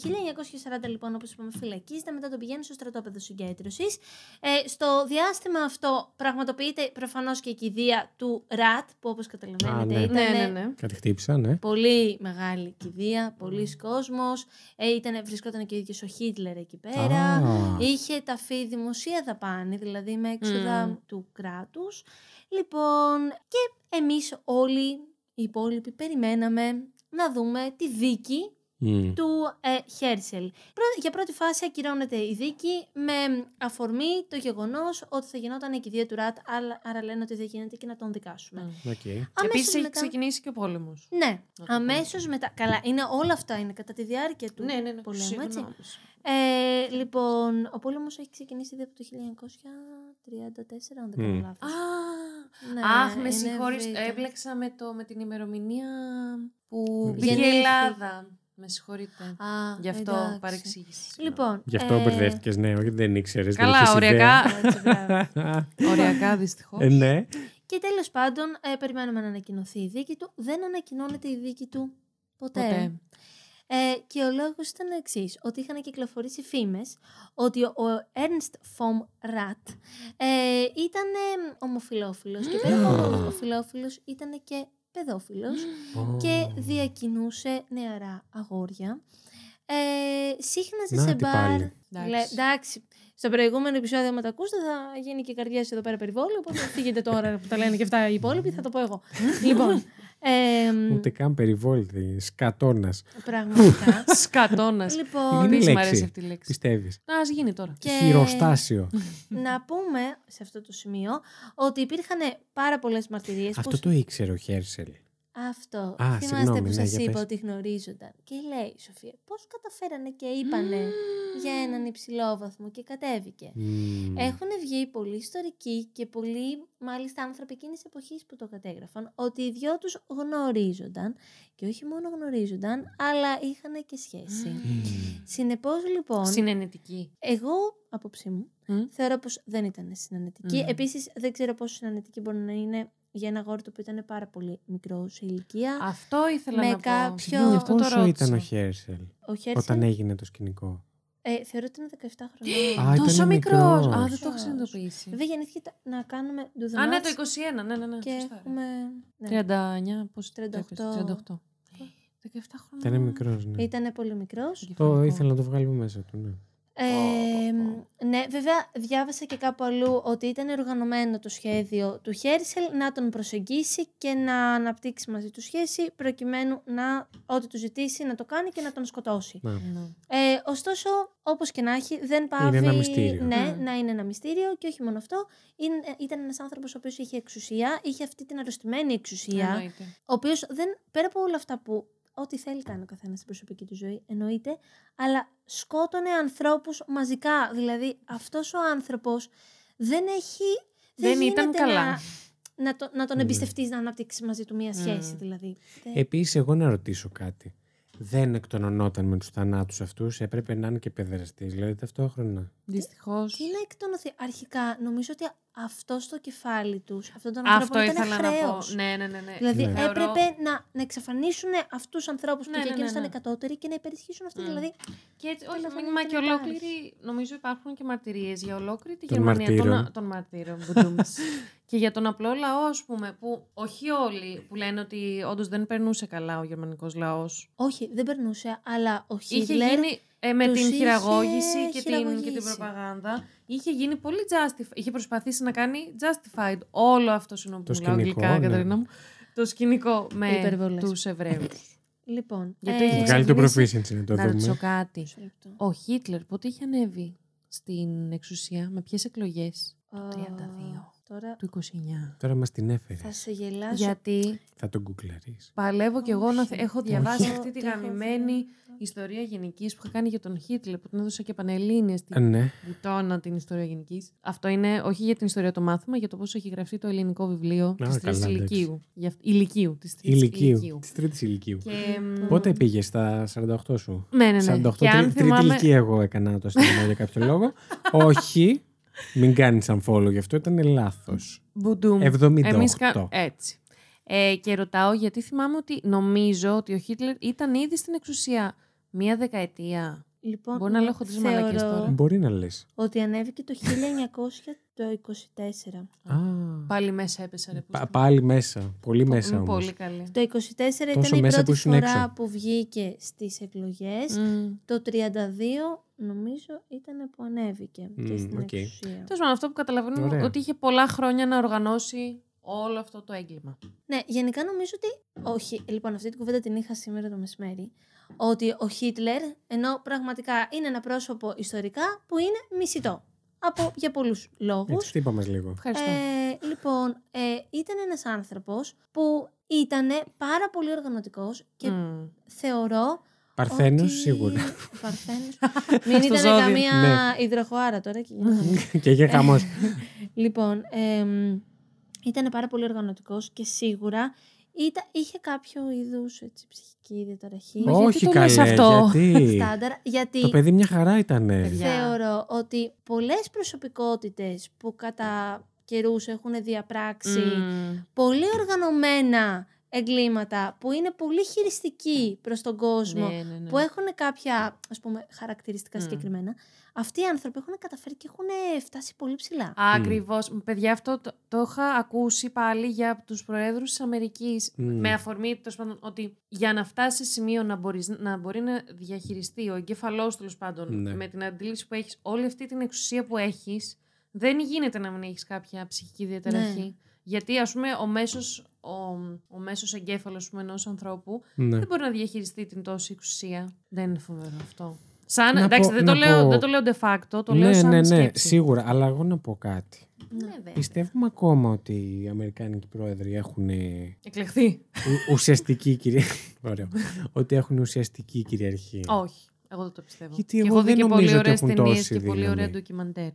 1940 λοιπόν, όπως είπαμε, φυλακίζεται, μετά τον πηγαίνει στο στρατόπεδο συγκέντρωσης. Ε, στο διάστημα αυτό πραγματοποιείται προφανώς και η κηδεία του ΡΑΤ, που όπως καταλαβαίνετε ναι. ήταν Ναι, ναι, ναι. Κάτι χτύπησα, ναι. πολύ μεγάλη κηδεία, πολλοί κόσμος. Ε, ήταν, βρισκόταν και ο ίδιος ο Χίτλερ εκεί πέρα. Α. Είχε ταφεί δημοσία δαπάνη, δηλαδή με έξοδα Μμμ. του κράτους. Λοιπόν, και εμείς όλοι οι υπόλοιποι περιμέναμε να δούμε τη δίκη Μμ. του ε, Χέρσελ. Πρω- Για πρώτη φάση ακυρώνεται η δίκη με αφορμή το γεγονός ότι θα γινόταν η κηδεία του Ρατ, αλλά- άρα λένε ότι δεν γίνεται και να τον δικάσουμε. Μμ. Οκ. Αμέσως Επίσης έχει μετά- ξεκινήσει και ο πόλεμος. Ναι, Να το αμέσως μετά. Καλά, είναι όλα αυτά είναι κατά τη διάρκεια του Ναι, ναι, ναι. πολέμου, Συγγνώμης. έτσι. Ε, λοιπόν, ο πόλεμος έχει ξεκινήσει ήδη από το 1934, αν δεν κάνω Μμ. λάθος. Α, Ναι, αχ, με είναι συγχωρείς. ευρύτερο. Έμπλεξα με, το, με την ημερομηνία που Μμ. πήγε η Γεννήθη. Ελλάδα. Με συγχωρείτε. Α, Γι' αυτό εντάξει. παρεξήγηση. Λοιπόν, Γι' αυτό ε, μπερδεύτηκες, ναι, όχι δεν ήξερες. Καλά, οριακά. έτσι, μπράβο. Οριακά δυστυχώς. Ε, ναι. Και τέλος πάντων, ε, περιμένουμε να ανακοινωθεί η δίκη του. Δεν ανακοινώνεται η δίκη του ποτέ. Ποτέ. Ε, και ο λόγος ήταν ο εξής ότι είχαν κυκλοφορήσει φήμες ότι ο Ernst von Rath ε, ήταν ε, ομοφιλόφιλος και πέρα από ομοφιλόφιλος ήταν και παιδόφιλος και διακινούσε νεαρά αγόρια. Ε, σύχναζε Να σε τι μπαρ. πάλι. Εντάξει. Λε- εντάξει. Στο προηγούμενο επεισόδιο, άμα τα ακούσετε, θα γίνει και καρδιάς εδώ πέρα περιβόλιο. Οπότε φύγετε τώρα που τα λένε και αυτά οι υπόλοιποι, θα το πω εγώ. λοιπόν. Ε, Ούτε καν περιβόλητη. Σκατόνα. πραγματικά. Σκατόνα. λοιπόν, Είναι Επίσης μου λέξη. αρέσει αυτή η λέξη. Πιστεύεις. Α γίνει τώρα. και Χειροστάσιο. να πούμε σε αυτό το σημείο ότι υπήρχαν πάρα πολλές μαρτυρίες. Αυτό που... το ήξερε ο Χέρσελ. Αυτό. Α, Θυμάστε συγγνώμη, που ναι, σας για είπα πες. ότι γνωρίζονταν. Και λέει η Σοφία, πώς καταφέρανε και είπανε για έναν υψηλό βαθμό και κατέβηκε. Μμμ. Έχουν βγει πολλοί ιστορικοί και πολλοί μάλιστα άνθρωποι εκείνης τη εποχής που το κατέγραφαν ότι οι δυο τους γνωρίζονταν και όχι μόνο γνωρίζονταν, αλλά είχαν και σχέση. Μμμ. Συνεπώς λοιπόν, Συνενετική. εγώ απόψη μου Μμ. θεωρώ πως δεν ήταν συνανετική. Μμ. Επίσης δεν ξέρω πόσο συνανετική μπορεί να είναι για ένα αγόρι το οποίο ήταν πάρα πολύ μικρό σε ηλικία. Αυτό ήθελα Με να πω. κάποιο- Συγγνώμη, Αυτό το πόσο ρώτησα. ήταν ο Χέρσελ Ο Χέρσελ; Όταν έγινε το σκηνικό. ε, θεωρώ ότι είναι 17 χρονών. Α, Τόσο ήταν μικρός. μικρός. Α, δεν το έχω Μικρός. συνειδητοποιήσει. Βέβαια γεννήθηκε τα- να κάνουμε do the Α, ναι, maths το 21. Ναι, ναι, ναι. και σωστά, ρε. έχουμε... ναι. 39, πώς 38. 38. 17 χρόνια. Ήταν μικρός, ναι. Ήταν πολύ μικρός. Το ήθελα να το βγάλουμε μέσα του, ναι. Ε, Ε, ναι, βέβαια διάβασα και κάπου αλλού ότι ήταν οργανωμένο το σχέδιο του Χέρσελ να τον προσεγγίσει και να αναπτύξει μαζί του σχέση προκειμένου να ό,τι του ζητήσει να το κάνει και να τον σκοτώσει. Να. Ναι. Ε, ωστόσο, όπως και να έχει, δεν πάβει ένα μυστήριο. Ναι, Μμ. να είναι ένα μυστήριο και όχι μόνο αυτό. Είναι, ήταν ένας άνθρωπος ο οποίος είχε εξουσία, είχε αυτή την αρρωστημένη εξουσία. Εννοείται. Ο οποίος δεν, πέρα από όλα αυτά που ό,τι θέλει κάνει ο καθένας στην προσωπική του ζωή, εννοείται, αλλά σκότωνε ανθρώπους μαζικά. Δηλαδή, αυτός ο άνθρωπος δεν έχει. Δεν ήταν γίνεται καλά. Να, να, το, να τον Ναι. εμπιστευτείς να αναπτύξεις μαζί του μία σχέση, Μμ. δηλαδή. Δεν- Επίσης, εγώ να ρωτήσω κάτι. Δεν εκτονωνόταν με τους θανάτους αυτούς, έπρεπε να είναι και παιδεραστής, δηλαδή ταυτόχρονα. Δυστυχώς. Τι να εκτονωθεί. Αρχικά, νομίζω ότι αυτό στο κεφάλι τους, αυτόν τον Αυτό άνθρωπο ήταν ήθελα να πω. χρέος. Ναι, ναι, ναι. ναι. Δηλαδή Ναι. Θεωρώ- έπρεπε να, να εξαφανίσουν αυτούς τους ανθρώπους που Ναι, για ναι, εκείνου ναι, ήταν ναι. κατώτεροι και να υπερισχύσουν αυτοί. Μμ. Δηλαδή, Και έτσι, όχι, Τέλος μα, πάντων, μα δεν και υπάρχει. ολόκληρη, νομίζω υπάρχουν και μαρτυρίες για ολόκληρη τη Των Γερμανία μαρτύρων. των, των μαρτύρων. μπουντούμς. και για τον απλό λαό, ας πούμε, που όχι όλοι που λένε ότι όντως δεν περνούσε καλά ο γερμανικός λαός. όχι, δεν περνούσε, αλλά ο Είχε Χίτλερ. γίνει ε, με τους την είχε χειραγώγηση και την, και την χειραγωγήσει. προπαγάνδα. Είχε γίνει πολύ justified. Είχε προσπαθήσει να κάνει justified όλο αυτό συγγνώμη Το που μιλάω σκηνικό, αγγλικά, ναι. Καταρίνα μου. Το σκηνικό με Υπερβολές. τους Εβραίους. Λοιπόν. Γιατί είχε Βγάλει το ξεκινήσει- proficiency να το να ρωτήσω δούμε. κάτι. μισό λεπτό. Ο Χίτλερ πότε είχε ανέβει στην εξουσία, με ποιες εκλογές, Α, 32. Τώρα του 29. Τώρα μας την έφερες. θα σε γελάσω. Γιατί Θα τον γκουγκλαρεί. παλεύω κι εγώ να θε- Όχι. έχω διαβάσει Όχι. αυτή τη Το έχω γαμημένη βρει. ιστορία γενικής που είχα κάνει για τον Χίτλερ, που την έδωσα και πανελλήνια στην Ναι. Βουτώνα την ιστορία γενικής. Αυτό είναι όχι για την ιστορία το μάθημα, για το πώς έχει γραφτεί το ελληνικό βιβλίο Α, της Τρίτη καλά, εντάξει. Ηλικίου. Για αυ- Ηλικίου. Της τρίτης Ηλικίου. Της τρίτης ηλικίου. Και, μ, Πότε πήγες στα 48 σου; Ναι, ναι, ναι. 48 και αν τρί- τρίτη θυμάμαι. ηλικία εγώ έκανα το σύστημα για κάποιο λόγο. Όχι. Μην κάνεις unfollow γι' αυτό, ήταν λάθος. Μπουντούμ. 78. Εμείς κα- Έτσι. Ε, και ρωτάω γιατί θυμάμαι ότι νομίζω ότι ο Χίτλερ ήταν ήδη στην εξουσία μία δεκαετία. Λοιπόν, Μπορεί να λέω χωρίς θεωρώ μαλακίες τώρα. Μπορεί να λες. Ότι ανέβηκε το 1924. Πάλι μέσα έπεσα ρε. πούστη. πάλι μέσα. Πολύ μέσα Είμαι όμως. Πολύ καλή. Το 24 Τόσο ήταν η μέσα πρώτη που ήσουν φορά έξω. που βγήκε στις εκλογές. Μμ. Το 32 νομίζω ήταν που ανέβηκε και Μμ, στην οκ. εξουσία. Τέλος πάντων, αυτό που καταλαβαίνω Ωραία. ότι είχε πολλά χρόνια να οργανώσει όλο αυτό το έγκλημα. Ναι, γενικά νομίζω ότι. Όχι, λοιπόν, αυτή την κουβέντα την είχα σήμερα το μεσημέρι. Ότι ο Χίτλερ, ενώ πραγματικά είναι ένα πρόσωπο ιστορικά που είναι μισητό. Από, για πολλούς λόγους. Έτσι, χτύπα μας λίγο. Ευχαριστώ. Ε, λοιπόν, ε, ήταν ένας άνθρωπος που ήταν πάρα πολύ οργανωτικός και Μμ. θεωρώ Παρθένος ότι... σίγουρα. Παρθένος. Μην Στο ήταν ζώδιο. καμία Ναι. υδροχοάρα τώρα. Και... γίναμε. και είχε χαμός. λοιπόν, εμ, ήταν πάρα πολύ οργανωτικός και σίγουρα ήταν, είχε κάποιο είδους έτσι, ψυχική διαταραχή. Μα γιατί Όχι το λες καλέ. αυτό; Γιατί; Στάνταρ, γιατί Το παιδί μια χαρά ήταν. Παιδιά. θεωρώ ότι πολλές προσωπικότητες που κατά καιρούς έχουν διαπράξει Μμ. πολύ οργανωμένα εγκλήματα που είναι πολύ χειριστικοί προς τον κόσμο, Ναι, ναι, ναι. που έχουν κάποια ας πούμε, χαρακτηριστικά Μμ. συγκεκριμένα, αυτοί οι άνθρωποι έχουν καταφέρει και έχουν φτάσει πολύ ψηλά. Ακριβώς. Παιδιά, αυτό το, το είχα ακούσει πάλι για τους προέδρους της Αμερικής. Μμ. Με αφορμή τέλος πάντων ότι για να φτάσει σε σημείο να, μπορείς, να μπορεί να διαχειριστεί ο εγκέφαλός τέλος πάντων Ναι. με την αντίληψη που έχεις, όλη αυτή την εξουσία που έχεις, δεν γίνεται να μην έχεις κάποια ψυχική διαταραχή. Ναι. Γιατί, ας πούμε, ο μέσος ο, ο μέσος εγκέφαλος ενός ανθρώπου Ναι. δεν μπορεί να διαχειριστεί την τόση εξουσία. Δεν είναι φοβερό αυτό. Σαν, Να εντάξει, πω- δεν, το να λέω, πω- δεν το λέω de facto, το λέω ναι, σαν ναι, ναι, σκέψη. σίγουρα. Αλλά εγώ να πω κάτι. Ναι, βέβαια. Πιστεύουμε ακόμα ότι οι Αμερικάνικοι πρόεδροι έχουν ε, Εκλεχθεί. ου- ουσιαστική κυριαρχία. Ωραίο. ότι έχουν ουσιαστική κυριαρχία. Όχι, εγώ δεν το πιστεύω. Γιατί Και εγώ έχω δει δεν και νομίζω πολύ ότι ωραίες έχουν ταινίες τόση και πολύ δύναμη. ωραία ντοκιμαντέρ.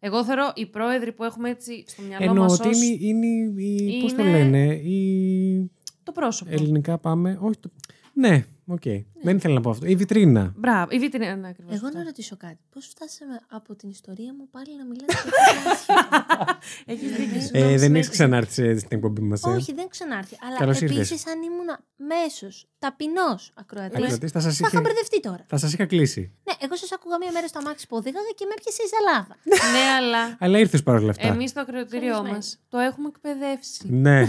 Εγώ θεωρώ οι πρόεδροι που έχουμε έτσι στο μυαλό Εννοώ μας ότι ως είναι, είναι, η- πώς το Είναι- λένε, η... το πρόσωπο. ελληνικά πάμε, όχι το... Ναι, οκ. Δεν ήθελα να πω αυτό. Η βιτρίνα. Μπράβο, η βίτρινη είναι ακριβώς Εγώ αυτό. να ρωτήσω κάτι. Πώς φτάσαμε από την ιστορία μου πάλι να μιλάτε για άσχημα. Έχεις δίκιο. Ε, συγγνώμη, δεν συνέχισε. έχει ξανάρθει σε- στην εκπομπή μας. Ε. Όχι, δεν ξανάρθει. Αλλά Καλώς ήρθες. επίσης, αν ήμουν μέσο, ταπεινός ακροατής, Ακροατής, θα σας θα είχα είχε- μπερδευτεί τώρα. Θα σας είχα κλείσει. Ναι, εγώ σας άκουγα μία μέρα στο αμάξι που οδήγαγα και με έπιασε η ζαλάδα. ναι, αλλά Αλλά ήρθες παρόλα αυτά. εμείς στο ακροατήριό μας Ευχαριστημένη. το έχουμε εκπαιδεύσει. Ναι.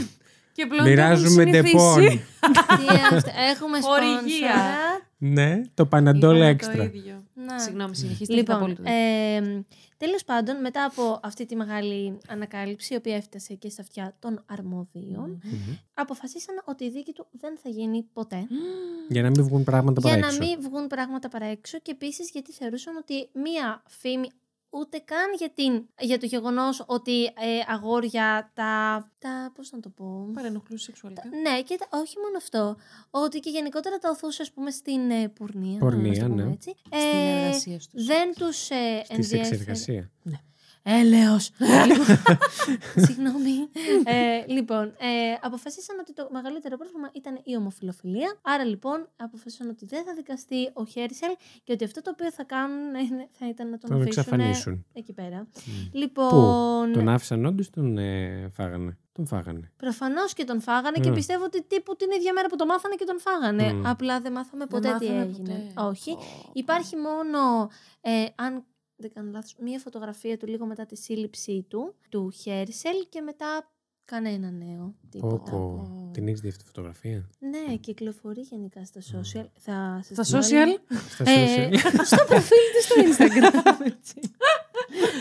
Και πλέον το Μοιράζουμε έχουμε συνηθίσει. Depon. Τι αυτό, Έχουμε Χορηγία. σπόνσορα. Ναι, το Panadol Είπαμε έξτρα. Το ίδιο. Να. Συγγνώμη, συνεχίστε. έχετε Λοιπόν, απόλυτο δίκιο. ε, τέλος πάντων, μετά από αυτή τη μεγάλη ανακάλυψη, η οποία έφτασε και στα αυτιά των αρμοδίων, Μμμ. αποφασίσαν ότι η δίκη του δεν θα γίνει ποτέ. Για να μην βγουν πράγματα για παρά να έξω. μην βγουν πράγματα παρά έξω και επίσης γιατί θεωρούσαν ότι μία φήμη ούτε καν για, την, για το γεγονός ότι ε, αγόρια τα, τα πώς να το πω... Παρενοχλούσε σεξουαλικά. Ναι, και τα- όχι μόνο αυτό. Ότι και γενικότερα τα οθούσε, ας πούμε, στην ε, πουρνία. Πορνεία, ας το πούμε ναι. Έτσι. Στην Ε, εργασία τους. δεν τους ε, Στη ενδιέφερε. σεξεργασία. Έλεος. Λοιπόν, Συγγνώμη. Ε, λοιπόν, ε, αποφασίσαν ότι το μεγαλύτερο πρόβλημα ήταν η ομοφιλοφιλία. Άρα λοιπόν αποφασίσαν ότι δεν θα δικαστεί ο Χέρισελ και ότι αυτό το οποίο θα κάνουν είναι- θα ήταν να τον Τον αφήσουν εξαφανίσουν. εκεί πέρα. Μμ. Λοιπόν, Τον άφησαν όντως τον ε, φάγανε. Τον φάγανε. προφανώς και τον φάγανε και Ναι. πιστεύω ότι τύπου την ίδια μέρα που το μάθανε και τον φάγανε. Μμ. Απλά δεν μάθαμε Δεν ποτέ τι μάθαμε έγινε. ποτέ. Όχι. Ω. Υπάρχει μόνο, ε, αν δεν κάνω λάθος, μία φωτογραφία του λίγο μετά τη σύλληψή του, του Χέρσελ και μετά κανένα νέο. Πω, Τίποτα. πω. Ω. Την έχεις δει αυτή τη φωτογραφία; Ναι, κυκλοφορεί γενικά στα social. Θα σας Στα την social; βάλω. Στα Ε, social. στο προφίλ του στο Instagram. έτσι.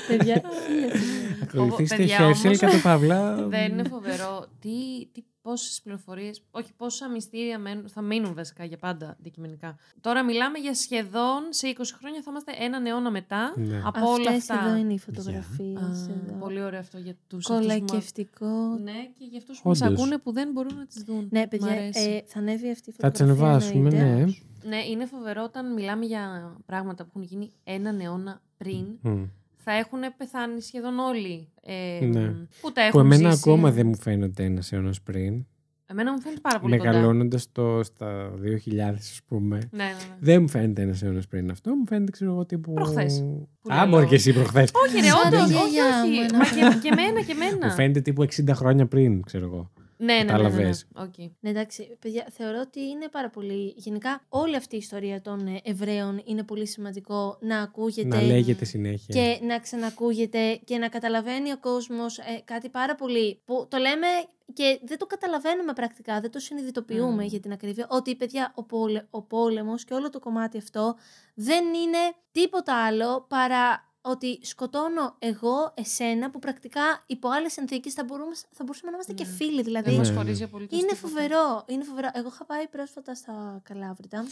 Παιδιά, χίλια συγγνώμη. Ακολουθήστε παιδιά, Χέρσελ όμως, κατά παύλα. Δεν είναι φοβερό. Τι, τι πόσες πληροφορίες, όχι πόσα μυστήρια μένουν, θα μείνουν βασικά για πάντα αντικειμενικά. Τώρα μιλάμε για σχεδόν σε 20 χρόνια θα είμαστε έναν αιώνα μετά Ναι. από όλα Αυτές αυτά. εδώ είναι οι φωτογραφίες. Α, εδώ. πολύ ωραίο αυτό για τους Κολακευτικό. Ναι, και για αυτούς που μας Όντως. ακούνε που δεν μπορούν να τις δουν. Ναι, Μ' παιδιά, αρέσει. ε, θα ανέβει αυτή η Θα τις φωτογραφία. ανεβάσουμε, εννοείται. ναι. Ναι, είναι φοβερό όταν μιλάμε για πράγματα που έχουν γίνει έναν αιώνα πριν. Μμ. Θα έχουν πεθάνει σχεδόν όλοι. Ε, Ναι. Που τα έχουν Που εμένα ζήσει. ακόμα δεν μου φαίνεται ένας αιώνας πριν. Εμένα μου φαίνεται πάρα πολύ κοντά. Μεγαλώνοντας το στα 2000, ας πούμε. Ναι, ναι, ναι. Δεν μου φαίνεται ένας αιώνας πριν αυτό. Μου φαίνεται, ξέρω εγώ, τύπου. Προχθές. Που Α, λέω. μπορεί και εσύ προχθές. Όχι, ρε, Σαν όντως. τη Όχι, γιαγιά μου, όχι. ένα Μα πράγμα. και, και εμένα, και εμένα. Μου φαίνεται τύπου 60 χρόνια πριν, ξέρω εγώ. Ναι, ναι, ναι. ναι, ναι. Κατάλαβες. Οκ. Ναι, εντάξει, παιδιά, θεωρώ ότι είναι πάρα πολύ. Γενικά, όλη αυτή η ιστορία των ε, Εβραίων είναι πολύ σημαντικό να ακούγεται Να λέγεται συνέχεια. και να ξανακούγεται και να καταλαβαίνει ο κόσμος ε, κάτι πάρα πολύ που το λέμε και δεν το καταλαβαίνουμε πρακτικά, δεν το συνειδητοποιούμε Μμμ. για την ακρίβεια, ότι παιδιά ο, πόλε, ο πόλεμος και όλο το κομμάτι αυτό δεν είναι τίποτα άλλο παρά ότι σκοτώνω εγώ εσένα που πρακτικά υπό άλλες συνθήκες θα, μπορούμε, θα μπορούσαμε να είμαστε και Ναι. φίλοι. Δηλαδή, Δεν μα Ναι, χωρίζει ναι. απολύτως. είναι φοβερό, είναι φοβερό. Εγώ είχα πάει πρόσφατα στα Καλάβρυτα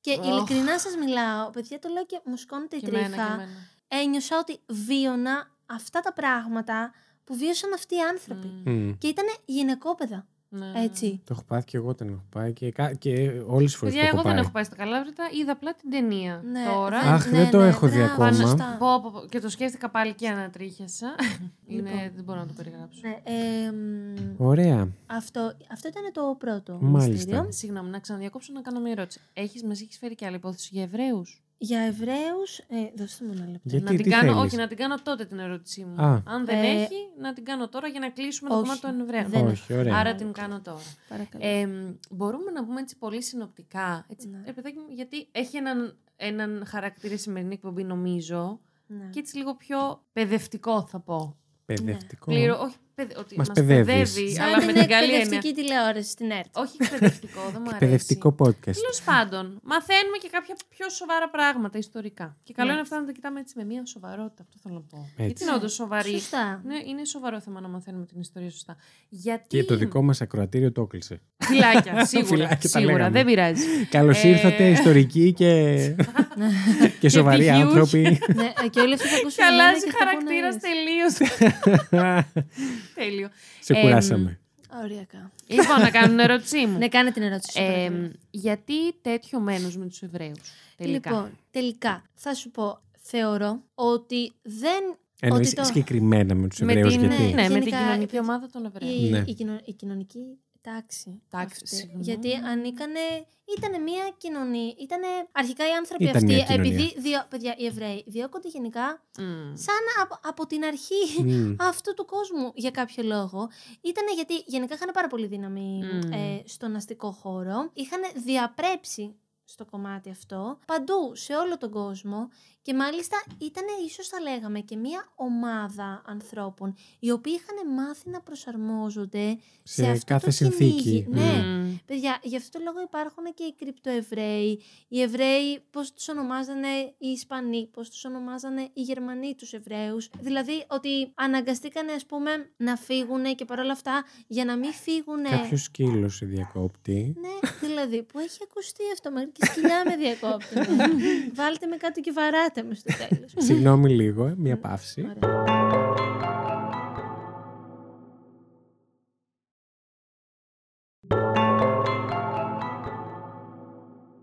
και Οχ. ειλικρινά σας μιλάω, παιδιά το λέω και μου σκόνεται η Και εμένα, τρίχα και εμένα. ένιωσα ότι βίωνα αυτά τα πράγματα που βίωσαν αυτοί οι άνθρωποι. Μμ. Μμ. Και ήταν γυναικόπαιδα, Ναι, ναι, έτσι. Το έχω πάθει και εγώ όταν έχω πάει και, κα- και όλες τις φορές που Παιδιά, έχω εγώ δεν πάει. έχω πάει στα Καλάβρητα, είδα απλά την ταινία. Ναι, Τώρα. Αχ, δεν το έχω δει μπράβο, ακόμα. σωστά. Πω, πω, πω. Και το σκέφτηκα πάλι και ανατρίχιασα. Είναι, Λοιπόν. δεν μπορώ να το περιγράψω. Ναι, ε, μ, Ωραία. αυτό, αυτό ήταν το πρώτο Μάλιστα. μυστήριο. Συγγνώμη, να ξαναδιακόψω να κάνω μια ερώτηση. Έχεις, μας έχεις φέρει και άλλη υπόθεση για Εβραίους; Για Εβραίους, ε, δώστε μου ένα λεπτό. Γιατί, να την τι κάνω, θέλεις; όχι, να την κάνω τότε την ερώτησή μου. Α. Αν δεν Ε, έχει, να την κάνω τώρα για να κλείσουμε το όχι, κομμάτι των Εβραίων. δεν Όχι, ωραία. Άρα την κάνω τώρα. Παρακαλώ. Ε, μπορούμε να πούμε έτσι πολύ συνοπτικά. Έτσι, Ναι. ρε παιδάκι μου, γιατί έχει έναν, έναν χαρακτήρα η σημερινή εκπομπή, νομίζω. Ναι. Και έτσι λίγο πιο παιδευτικό θα πω. Παιδευτικό. Κλήρω, όχι παιδε, ότι Μας μας, παιδεύεις. παιδεύει, Σαν αλλά με την την καλή έννοια. εκπαιδευτική τηλεόραση στην ΕΡΤ. Όχι εκπαιδευτικό, δεν μου αρέσει. Παιδευτικό podcast. Τέλος πάντων, μαθαίνουμε και κάποια πιο σοβαρά πράγματα ιστορικά. Και καλό Ναι. είναι αυτά να τα κοιτάμε έτσι με μια σοβαρότητα. Αυτό θέλω να πω. Έτσι. Γιατί είναι όντως σοβαρή; Σωστά. Ναι, είναι σοβαρό θέμα να μαθαίνουμε την ιστορία σωστά. Γιατί. Και το δικό μας ακροατήριο το έκλεισε. Φυλάκια, σίγουρα. Φυλάκια τα σίγουρα, λέγαμε. δεν πειράζει. Καλώς Ε, ήρθατε, ιστορικοί και, και σοβαροί πτυχιούχοι. άνθρωποι. ναι, ε, και όλοι αυτοί θα ακούσουν εμένα Αλλάζει και θα πούνε, χαρακτήρας «Ε, τελείως. Τέλειο. Σε Εμ, κουράσαμε. Ωριακά. Λοιπόν, να κάνω την ερώτησή μου. Ναι, κάνε την ερώτηση. σου, Ε, παρακαλώ. γιατί τέτοιο μένος με τους Εβραίους. Τελικά; Λοιπόν, τελικά, θα σου πω, θεωρώ ότι δεν. Εννοείς ότι το- συγκεκριμένα με τους με Εβραίους, την, γιατί; ναι, με την Γενικά, κοινωνική ε, ομάδα των Εβραίων. η, Ναι. η, κοινο- η κοινωνική τάξη. Τάξη, αυτή. συγγνώμη. Γιατί ανήκανε. Ήταν μια κοινωνία. Ήτανε αρχικά οι άνθρωποι Ήταν αυτοί, μια κοινωνία. επειδή. Διο, παιδιά, οι Εβραίοι διώκονται γενικά Μμ. σαν από, από την αρχή Μμ. αυτού του κόσμου για κάποιο λόγο. Ήταν γιατί γενικά είχαν πάρα πολύ δύναμη Μμ. ε, στον αστικό χώρο. Είχαν διαπρέψει στο κομμάτι αυτό, παντού, σε όλο τον κόσμο και μάλιστα ήταν ίσως θα λέγαμε και μια ομάδα ανθρώπων οι οποίοι είχαν μάθει να προσαρμόζονται σε, Σε αυτό κάθε το συνθήκη. κυνήγι. Ναι, Μμμ. παιδιά, γι' αυτό το λόγο υπάρχουν και οι κρυπτοεβραίοι, οι Εβραίοι πώς τους ονομάζανε οι Ισπανοί, πώς τους ονομάζανε οι Γερμανοί τους Εβραίους. Δηλαδή ότι αναγκαστήκανε ας πούμε να φύγουν και παρόλα αυτά για να μην φύγουν. Κάποιος σκύλος σε διακόπτη. Ναι, δηλαδή που έχει ακουστεί αυτό μέχρι και σκυλιά με διακόπτουν. Βάλτε με κάτω και βαράτε με στο τέλος. Συγγνώμη λίγο, ε, μία παύση. Ωραία.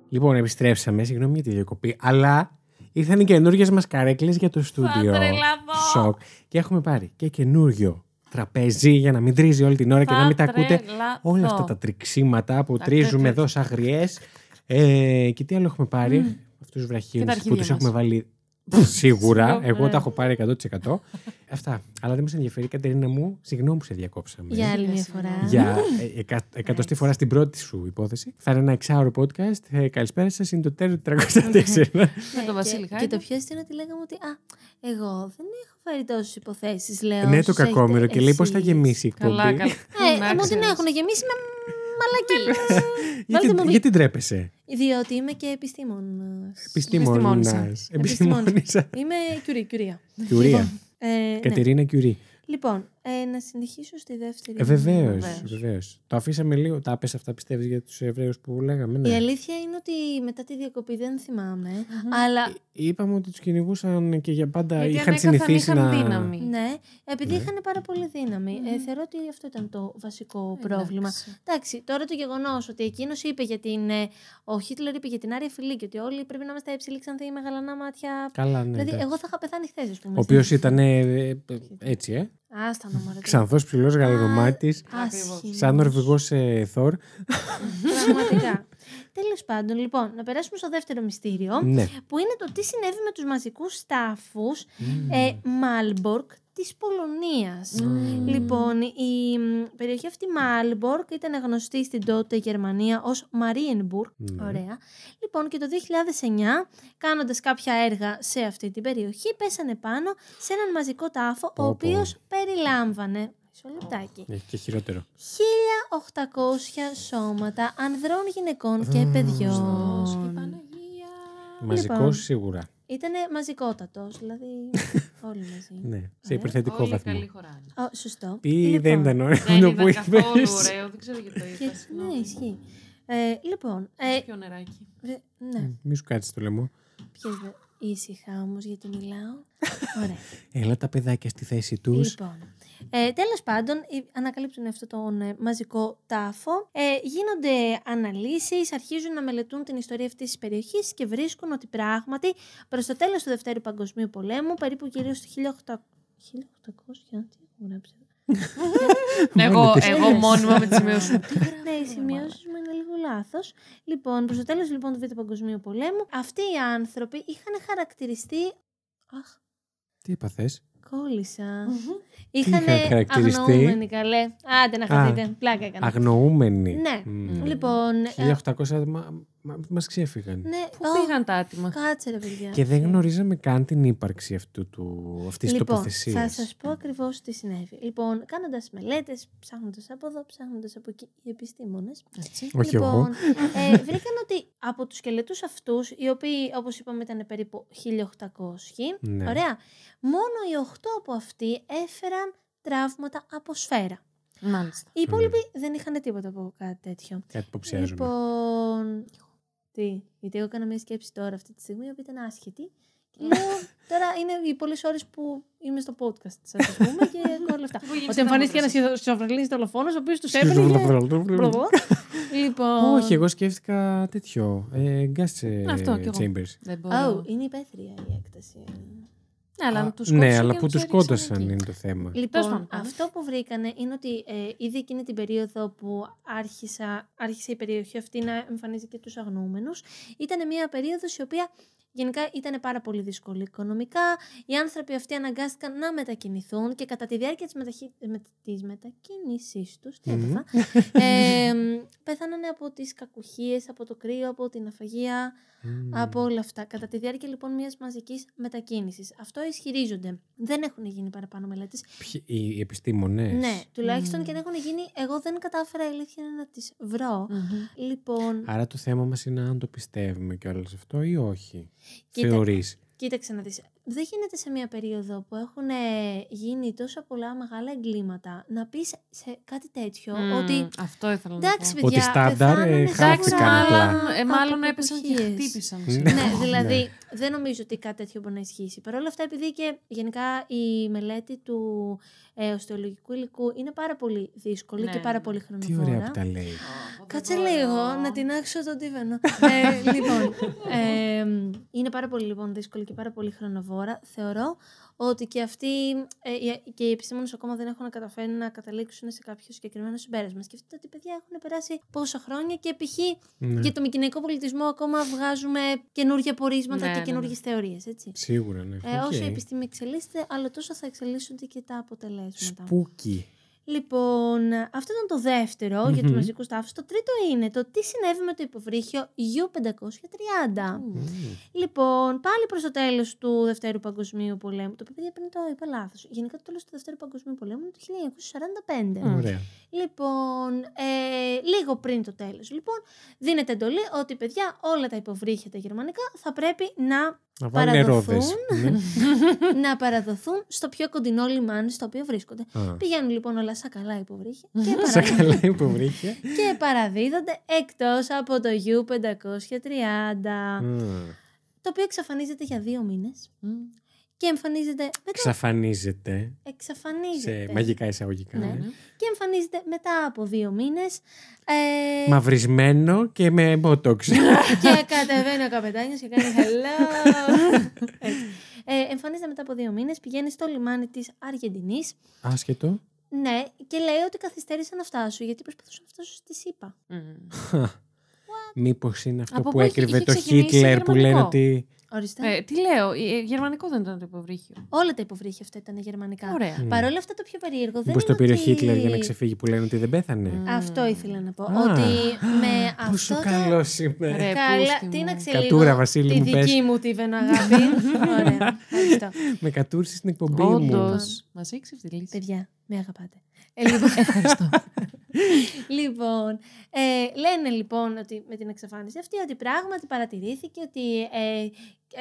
Λοιπόν, επιστρέψαμε, συγγνώμη για τη διακοπή, αλλά ήρθαν οι καινούργιες μας καρέκλες για το στούντιο. τρελαθώ. Σοκ. Και έχουμε πάρει και καινούριο τραπέζι για να μην τρίζει όλη την ώρα και να μην τα ακούτε τρελαθώ. όλα αυτά τα τριξίματα που Τα τρίζουμε κρε- εδώ σαν γριέ. Ε, και τι άλλο έχουμε πάρει, αυτούς τους Και βραχίους τα που αρχίδια του έχουμε μας. βάλει σίγουρα. Συγγνώμη, Εγώ ναι. τα έχω πάρει 100%. Αυτά. Αλλά δεν μας ενδιαφέρει, Κατερίνα μου, συγγνώμη που σε διακόψαμε. Για άλλη μια Yes, φορά. ναι. Για ε, εκα, εκατοστή φορά στην πρώτη σου υπόθεση. Θα είναι ένα εξάωρο podcast. Ε, καλησπέρα σας, είναι το τέλο του 304. Με τον Και- Βασίλη Και Χάιντα. το πιο αστείο είναι ότι λέγαμε ότι Α, εγώ δεν έχω φέρει τόσες υποθέσεις. Λέω. ναι, το όσους έχετε κακόμοιρο και λέει πώς θα εσείς». γεμίσει η εκπομπή. Καλά, καλά. Ε, Να μου την ξέρεις. έχουν γεμίσει με μαλακίες. γιατί, Βάλτε μου γιατί ντρέπεσαι; Διότι είμαι και επιστήμονας. Επιστήμονας. Επιστημόνισσα. Επιστήμονισσα. Είμαι κιουρί, κιουρία. Κιουρία. Ε, ναι. Κατερίνα Κιουρί. Λοιπόν, ε, να συνεχίσω στη δεύτερη. Ε, Βεβαίως. Βεβαίως. Βεβαίως. Το αφήσαμε λίγο. Τα πες αυτά πιστεύεις για τους Εβραίους που λέγαμε. Η Ναι. αλήθεια είναι ότι μετά τη διακοπή δεν θυμάμαι, αλλά Είπαμε ότι τους κυνηγούσαν και για πάντα Γιατί είχαν ανέκαθεν συνηθίσει είχαν να. δύναμη. ναι, επειδή Ναι. είχαν πάρα πολύ δύναμη. Ε, θεωρώ ότι αυτό ήταν το βασικό πρόβλημα. Εντάξει. Εντάξει, τώρα το γεγονός ότι εκείνος είπε για την. ε, Ο Χίτλερ είπε για την Άρια Φιλή και ότι όλοι πρέπει να είμαστε υψηλοί ξανθοί με γαλανά μάτια. Καλά, ναι. δηλαδή, εντάξει. εγώ θα είχα πεθάνει χθες, ας πούμε. Ο οποίος ήταν ε, ε, έτσι, ε. Άστα να μωρέ. Ξανθός ψηλός γαλανομάτη. Άσχημος. Σαν Νορβηγό ε, Θόρ. Πραγματικά. Τέλος πάντων, λοιπόν, να περάσουμε στο δεύτερο μυστήριο, ναι. που είναι το τι συνέβη με τους μαζικούς στάφους ε, Μάλμπορκ της Πολωνίας. Λοιπόν, η μ, περιοχή αυτή Μάλμπορκ ήταν γνωστή στην τότε Γερμανία ως Μαρίενμπουργκ. Ναι. Ωραία. Λοιπόν, και το 2009, κάνοντας κάποια έργα σε αυτή την περιοχή, πέσανε πάνω σε έναν μαζικό τάφο, ο Πω, πω. οποίος περιλάμβανε... Μισό λεπτάκι. Έχει και χειρότερο. 1800 σώματα ανδρών, γυναικών και παιδιών. Δώσ' και Παναγία. Μαζικό Λοιπόν. σίγουρα. Ήτανε μαζικότατος, δηλαδή όλοι μαζί. Ναι. Σε Ε, υπερθετικό Όλοι βαθμό. καλοί χωράνε. Ω, σωστό. Ή Λοιπόν, δεν ήταν ωραίο Δεν αυτό που ήταν καθόλου είπες. ωραίο, δεν ξέρω γιατί το και- είπα. συγγνώμη. Ναι, ισχύει. Ε, λοιπόν, ε, Πιο νεράκι. ε, ναι, Μη σου κάτσεις το λαιμό. πιες δε. Ήσυχα όμως γιατί μιλάω. Ωραία. Έλα τα παιδάκια στη θέση τους. Λοιπόν, ε, τέλος πάντων, ε, ανακαλύπτουν αυτό τον ε, μαζικό τάφο. Ε, γίνονται αναλύσεις, αρχίζουν να μελετούν την ιστορία αυτής της περιοχής και βρίσκουν ότι πράγματι προς το τέλος του Δευτέρου Παγκοσμίου Πολέμου, περίπου κυρίως το 1800... 1800, τι έχω γράψει. Εγώ, τις εγώ μόνιμα με τις σημειώσεις μου. Ναι, οι σημειώσεις μου είναι λίγο λάθος. Λοιπόν, προς το τέλος λοιπόν, του Β' Παγκοσμίου Πολέμου, αυτοί οι άνθρωποι είχαν χαρακτηριστεί. Αχ, Τι έπαθες. Κόλλησα. είχαν Είχαν χαρακτηριστεί; αγνοούμενοι καλέ. Άντε να χαθείτε. Πλάκα έκανα. Αγνοούμενοι. Ναι. Μμ. Λοιπόν. ε, 1800 μα, μα, μας ξέφυγαν. Ναι, Πού Ω, πήγαν τα άτομα. Κάτσε ρε παιδιά. Και δεν γνωρίζαμε καν την ύπαρξη αυτού του, αυτής της Λοιπόν, τοποθεσίας. θα σας πω ακριβώς τι συνέβη. Λοιπόν, κάνοντας μελέτες, ψάχνοντας από εδώ, ψάχνοντας από εκεί, οι επιστήμονες, Έτσι. Όχι λοιπόν, εγώ. ε, βρήκαν ότι από τους σκελετούς αυτούς, οι οποίοι όπως είπαμε ήταν περίπου 1800, Ναι. ωραία, μόνο οι 8 από αυτοί έφεραν τραύματα από σφαίρα. Μάλιστα. Οι υπόλοιποι δεν είχαν τίποτα από κάτι τέτοιο. Κάτι υποψιάζομαι. Λοιπόν, τι, γιατί εγώ έκανα μια σκέψη τώρα αυτή τη στιγμή, η οποία ήταν άσχετη. Και λέω, τώρα είναι οι πολλές ώρες που είμαι στο podcast σα, α πούμε, και όλα αυτά. Πού γίνεται Ότι εμφανίστηκε ένας συνάδελφος. σχιζοφρενής δολοφόνος, ο οποίος τους έπαιρνε. και- Λοιπόν. Όχι, εγώ σκέφτηκα τέτοιο. Ε, gas ε, Αυτό κι εγώ. chambers. Δεν Oh, μπορώ. είναι υπαίθρια η έκταση. Ναι, αλλά Α, τους ναι, σκότωσαν αλλά και που τους τους έριξαν σκότωσαν εκεί. είναι το θέμα. Τέλος Λοιπόν, πάντων. αυτό που βρήκανε είναι ότι ε, ήδη εκείνη την περίοδο που άρχισα, άρχισε η περιοχή αυτή να εμφανίζει και τους αγνοούμενους, ήταν μια περίοδος η οποία Γενικά ήταν πάρα πολύ δύσκολο οικονομικά. Οι άνθρωποι αυτοί αναγκάστηκαν να μετακινηθούν και κατά τη διάρκεια της, μεταχει... με... της μετακίνησής τους, τι Μμμ. έπαθα, ε, πέθαναν από τις κακουχίες, από το κρύο, από την αφαγία, Μμμ. από όλα αυτά. Κατά τη διάρκεια λοιπόν μιας μαζικής μετακίνησης. Αυτό ισχυρίζονται. Δεν έχουν γίνει παραπάνω μελέτες. Ποιοι- Οι επιστήμονες; Ναι, τουλάχιστον Μμμ. και αν έχουν γίνει, εγώ δεν κατάφερα η αλήθεια είναι να τις βρω. Μμμ. Λοιπόν, Άρα το θέμα μας είναι αν το πιστεύουμε κιόλας αυτό ή όχι. Κοίτα- Θεωρείς. κοίταξε να δεις. Δεν γίνεται σε μια περίοδο που έχουν ε, γίνει τόσα πολλά μεγάλα εγκλήματα να πεις σε κάτι τέτοιο Μμ, ότι Αυτό ήθελα να εντάξει πω. παιδιά, Ότι στάνταρ, ε, πεθάνανε χάθηκαν σίγουρα απλά. μάλλον, ε, μάλλον από έπεσαν και κακουχίες. χτύπησαν. Ναι. σίγουρα. Ναι, δηλαδή Ναι. δεν νομίζω ότι κάτι τέτοιο μπορεί να ισχύσει. Παρ' όλα αυτά, επειδή και γενικά η μελέτη του ε, οστεολογικού υλικού είναι πάρα πολύ δύσκολη Ναι, και πάρα ναι. πολύ Τι χρονοβόρα. ωραία που τα λέει. Κάτσε λίγο να τινάξω τον τίβανο. ε, λοιπόν, ε, είναι πάρα πολύ λοιπόν, δύσκολη και πάρα πολύ χρονοβόρα. Θεωρώ ότι και αυτοί ε, οι- και οι επιστήμονες ακόμα δεν έχουν καταφέρει να καταλήξουν σε κάποιο συγκεκριμένο συμπέρασμα. Σκεφτείτε ότι παιδιά έχουν περάσει πόσα χρόνια και π.χ. Ναι. για το μυκηναϊκό πολιτισμό ακόμα βγάζουμε καινούργια πορίσματα Ναι, και ναι, καινούργιες ναι. θεωρίες, έτσι. Σίγουρα, ναι. Ε, όσο η Οκ. επιστήμη εξελίσσεται, άλλο τόσο θα εξελίσσονται και τα αποτελέσματα. Spooky. Λοιπόν, αυτό ήταν το δευτερο για τους Μμμ. μαζικούς τάφους. Το τρίτο είναι το τι συνέβη με το υποβρύχιο U530. Μμμ. Λοιπόν, πάλι προς το τέλος του Δευτέρου Παγκοσμίου Πολέμου, το οποίο παιδιά πριν το είπα λάθος. Γενικά το τέλος του Δευτέρου Παγκοσμίου Πολέμου είναι το 1945. Μμ. Ωραία. Λοιπόν, ε, λίγο πριν το τέλος. Λοιπόν, δίνεται εντολή ότι παιδιά όλα τα υποβρύχια τα γερμανικά θα πρέπει να, Να βάλουν Παραδοθούν. ρόδες. Ναι. να παραδοθούν στο πιο κοντινό λιμάνι στο οποίο βρίσκονται. Α. Πηγαίνουν λοιπόν όλα σαν καλά υποβρύχια και, Σε παρα... καλά υποβρύχια. και παραδίδονται εκτός από το U530, Α. το οποίο εξαφανίζεται για δύο μήνες Μμ. και εμφανίζεται μετά... Ξαφανίζεται Εξαφανίζεται. σε μαγικά εισαγωγικά. Ναι. ναι. Και εμφανίζεται μετά από δύο μήνες ε, Μαυρισμένο και με μπότοξ. και κατεβαίνει ο καπετάνιος και κάνει hello. Έτσι. ε, εμφανίζεται μετά από δύο μήνες, πηγαίνει στο λιμάνι της Αργεντινής Άσχετο. Ναι, και λέει ότι καθυστέρησαν να φτάσουν γιατί προσπαθούσαν να φτάσουν στη ΣΥΠΑ. Μμ. Μήπως είναι αυτό Από που πού έχει- έκρυβε είχε το ξεκινήσει Χίτλερ που λένε γερμανικό. ότι. Ορίστε. Ε, τι λέω, ε, γερμανικό δεν ήταν το υποβρύχιο. Όλα τα υποβρύχια αυτά ήταν γερμανικά. Ωραία. Μμ. Παρ' όλα αυτά το πιο περίεργο δεν Μήπως είναι το πήρε ο ότι... Χίτλερ για να ξεφύγει που λένε ότι δεν πέθανε; Μμ. Αυτό ήθελα να πω. Α, ότι με Πόσο αυτό το... καλός είμαι. Ρε, Καλά, πούστη τι μου. να ξέρω Κατούρα, λίγο Βασίλη τη μου, πες. δική μου τη βεναγάπη. Ωραία, ευχαριστώ. Με κατούρσε στην εκπομπή μου. Όντως. Μας έχει ξεφτυλίσει. Παιδιά, με αγαπάτε. Ε, λοιπόν, Ευχαριστώ. λοιπόν, ε, λένε λοιπόν ότι με την εξαφάνιση αυτή ότι πράγματι παρατηρήθηκε ότι ε,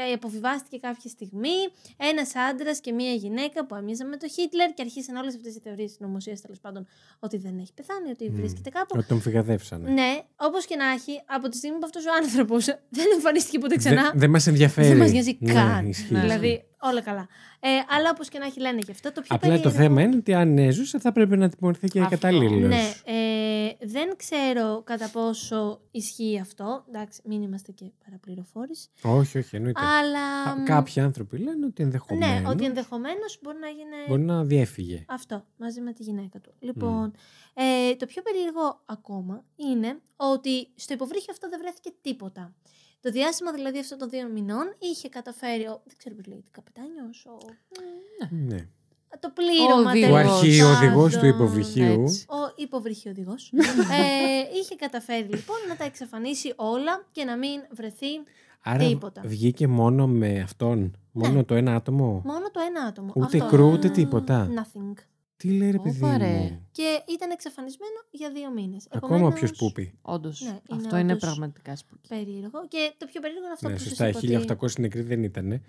ε, αποβιβάστηκε κάποια στιγμή ένας άντρας και μία γυναίκα που άμοιαζαν με τον Χίτλερ και αρχίσαν όλες αυτές οι θεωρίες συνωμοσία τέλος πάντων ότι δεν έχει πεθάνει, ότι Μμ. βρίσκεται κάπου. Ότι τον φυγαδεύσανε. Ναι, όπως και να έχει, από τη στιγμή που αυτός ο άνθρωπος δεν εμφανίστηκε ποτέ ξανά. Δεν δεν μας ενδιαφέρει. Δεν μας νοιάζει Ναι, καν. ισχύει. Ναι. Δηλαδή, όλα καλά. Ε, αλλά όπως και να έχει, λένε και αυτό. Το πιο Απλά το περίεργο- θέμα είναι ότι αν έζουσε θα πρέπει να τιμωρηθεί και Αυτό. καταλήλω. Ναι, ε, δεν ξέρω κατά πόσο ισχύει αυτό. Εντάξει, μην είμαστε και παραπληροφόρηση. Όχι, όχι, εννοείται. Αλλά. Α, μ, Κάποιοι άνθρωποι λένε ότι ενδεχομένως Ναι, ότι ενδεχομένως μπορεί να γίνει μπορεί να διέφυγε. αυτό μαζί με τη γυναίκα του. Λοιπόν, ε, το πιο περίεργο ακόμα είναι ότι στο υποβρύχιο αυτό δεν βρέθηκε τίποτα. Το διάστημα δηλαδή αυτών των δύο μηνών είχε καταφέρει. Ο, δεν ξέρω πώς λέγεται, καπετάνιος. Ο, Ναι. Το πλήρωμα Ο τέλος Ο οδηγός. αρχιοδηγό του πάντων. υποβρυχίου. Έτσι. Ο υποβρυχιοδηγό. ε, είχε καταφέρει λοιπόν να τα εξαφανίσει όλα και να μην βρεθεί Άρα Τίποτα. βγήκε μόνο με αυτόν. Μόνο Ναι. το ένα άτομο; μόνο το ένα άτομο. Ούτε Αυτό. crew, ούτε τίποτα; Nothing. Τι λέει ρε Ω, παιδί παρέ. μου; Και ήταν εξαφανισμένο για δύο μήνες. Ακόμα πιο spooky. Όντως. Ναι, είναι αυτό είναι όντως πραγματικά σπουδαίο. Περίεργο. Και το πιο περίεργο είναι αυτό Ναι, που σας σωστά. είπα. 1800 νεκροί δεν ήταν.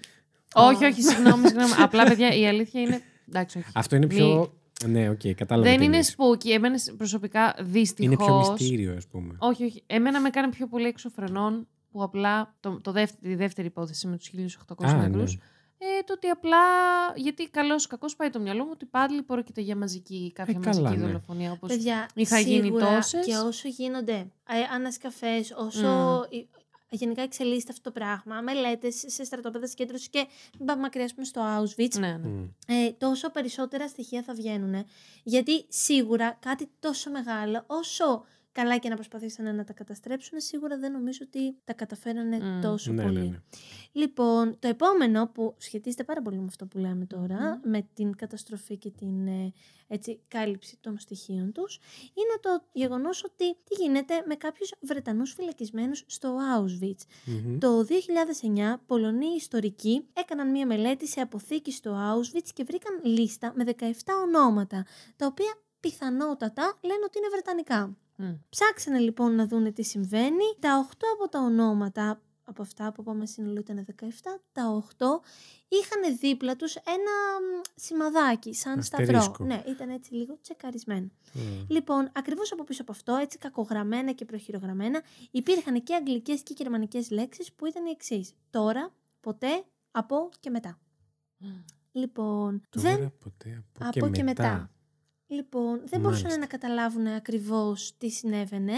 Όχι, όχι, συγγνώμη, συγγνώμη. Απλά, παιδιά, η αλήθεια είναι. Εντάξει, όχι. Αυτό είναι Μη- πιο. Ναι, οκ, κατάλαβα. Δεν τι είναι εννοείς. spooky. Εμένα προσωπικά δυστυχώ. Είναι πιο μυστήριο, ας πούμε. Όχι, όχι. Εμένα με κάνει πιο πολύ έξω φρενών που απλά. Το, το δεύτερη, τη δεύτερη υπόθεση με τους 1800 Α, νεκρούς. ναι. Ε, το ότι απλά. Γιατί καλώ κακός πάει το μυαλό μου ότι πάλι πρόκειται για μαζική, κάποια Ε, καλά, μαζική ναι. δολοφονία. Όπως... Παιδιά, είχα γίνει σίγουρα τόσες. Και όσο γίνονται ε, ανασκαφές, όσο Μμμ. Η- γενικά εξελίσσεται αυτό το πράγμα, μελέτες σε στρατόπεδα συγκέντρωσης και μην πάμε μακριά ας πούμε, στο Auschwitz, Ναι, ναι. Μμ. ε, τόσο περισσότερα στοιχεία θα βγαίνουν. Γιατί σίγουρα κάτι τόσο μεγάλο, όσο καλά και να προσπαθήσανε να τα καταστρέψουν, σίγουρα δεν νομίζω ότι τα καταφέρανε Μμ. τόσο Ναι, πολύ. ναι, ναι. Λοιπόν, το επόμενο που σχετίζεται πάρα πολύ με αυτό που λέμε τώρα, με την καταστροφή και την ε, έτσι, κάλυψη των στοιχείων τους, είναι το γεγονός ότι τι γίνεται με κάποιους Βρετανούς φυλακισμένους στο Auschwitz. Μμμ. Το 2009, Πολωνοί ιστορικοί έκαναν μία μελέτη σε αποθήκη στο Auschwitz και βρήκαν λίστα με 17 ονόματα, τα οποία πιθανότατα λένε ότι είναι βρετανικά. Μμ. Ψάξανε λοιπόν να δούνε τι συμβαίνει. Τα 8 από τα ονόματα, από αυτά που είπαμε σύνολο ήταν 17, τα 8 είχαν δίπλα τους ένα μ, σημαδάκι, σαν σταυρό. Αστερίσκο. Ναι, ήταν έτσι λίγο τσεκαρισμένο. Μμ. Λοιπόν, ακριβώς από πίσω από αυτό, έτσι κακογραμμένα και προχειρογραμμένα, υπήρχαν και αγγλικές και γερμανικές λέξεις που ήταν οι εξής. Τώρα, ποτέ, από και μετά. Λοιπόν, Τώρα, δεν, ποτέ, από, από και, μετά. Λοιπόν, δεν μπορούσαν Μάλιστα. να καταλάβουν ακριβώς τι συνέβαινε.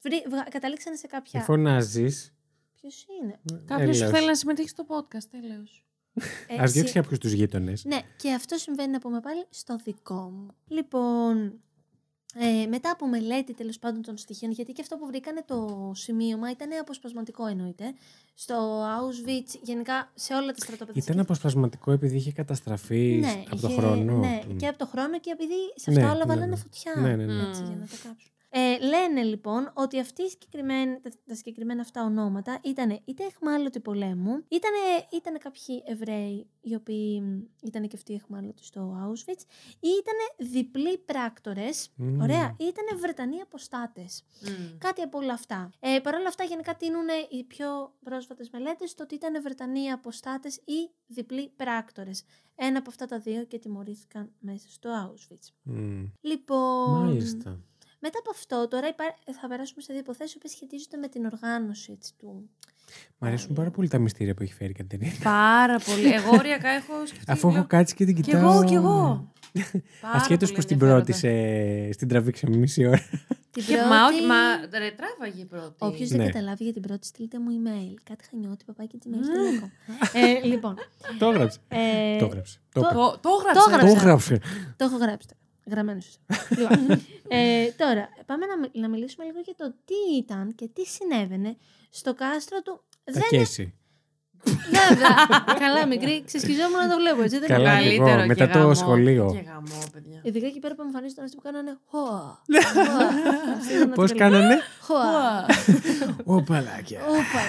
Βρει, βγα- καταλήξανε σε Μη κάποια. φωνάζεις. Ποιος είναι; Κάποιος Έλεος. θέλει να συμμετέχει στο podcast, τέλος. Ε, Ας συ- διώξει κάποιους τους γείτονες. Ναι, και αυτό συμβαίνει να πούμε πάλι στο δικό μου. Λοιπόν, ε, μετά από μελέτη τέλος πάντων των στοιχείων, γιατί και αυτό που βρήκανε το σημείωμα ήταν αποσπασματικό εννοείται. Στο Auschwitz, γενικά σε όλα τα στρατόπεδα. Ήταν αποσπασματικό επειδή είχε καταστραφεί ναι, από το είχε- χρόνο. Ναι, Μμ. και από το χρόνο και επειδή σε Ναι, αυτό όλα ναι, βάλανε ναι. φωτιά. Ναι, ναι, ναι. Έτσι, Μμ. για να τα κάψουν. Ε, λένε λοιπόν ότι αυτοί οι συγκεκριμένοι, τα, τα συγκεκριμένα αυτά ονόματα ήταν είτε εχμάλωτοι πολέμου, ήταν ήτανε κάποιοι Εβραίοι οι οποίοι ήταν και αυτοί εχμάλωτοι στο Auschwitz, ή ήταν διπλοί πράκτορες, Μμ. ωραία, ή ήταν Βρετανοί αποστάτες. Κάτι από όλα αυτά. Ε, Παρ' όλα αυτά, γενικά τίνουν οι πιο πρόσφατες μελέτες στο ότι ήταν Βρετανοί αποστάτες ή διπλοί πράκτορες. Ένα από αυτά τα δύο και τιμωρήθηκαν μέσα στο Auschwitz. Μμ. Λοιπόν. Μάλιστα. Μετά από αυτό, τώρα υπά- θα περάσουμε σε δύο υποθέσεις που σχετίζονται με την οργάνωση έτσι, του. Μ' αρέσουν πάρα πολύ τα μυστήρια που έχει φέρει η Κατερίνα. Πάρα πολύ. Εγώ οριακά έχω σκεφτεί. Αφού έχω λέω, κάτσει και την Κι κοιτάω. εγώ, κι εγώ. Πάρα Ασχέτως πολύ που στην ενδιαφέροντα. πρώτη σε... στην τραβήξαμε μισή ώρα. Την Και, πρώτη... Μα όχι, μα ρε, τράβαγε η πρώτη. Όποιος Ναι. δεν καταλάβει για την πρώτη, στείλτε μου email. Κάτι χανιώτη, παπάκι gmail.com. ε, λοιπόν. το έγραψε. Ε, Το έγραψε. Το το- έγραψε. Το, το έγραψε. Το έγραψε. Το έγραψε. Το έχω γράψει τώρα. Γραμμένος σου. λοιπόν, ε, τώρα, πάμε να, μι- να μιλήσουμε λίγο για το τι ήταν και τι συνέβαινε στο κάστρο του. Τα Δεν κέσει. Βέβαια. Καλά, μικρή, ξεσκιζόμουν να το βλέπω έτσι. Δεν Καλά, είναι. και Καλύτερο εγώ, και μετά το γαμό. σχολείο. Και γαμό, παιδιά. Ειδικά εκεί πέρα που εμφανίζονταν αυτοί που κάνανε χωα. Πώς κάνανε; Χωα. Ω παλάκια. Όπα.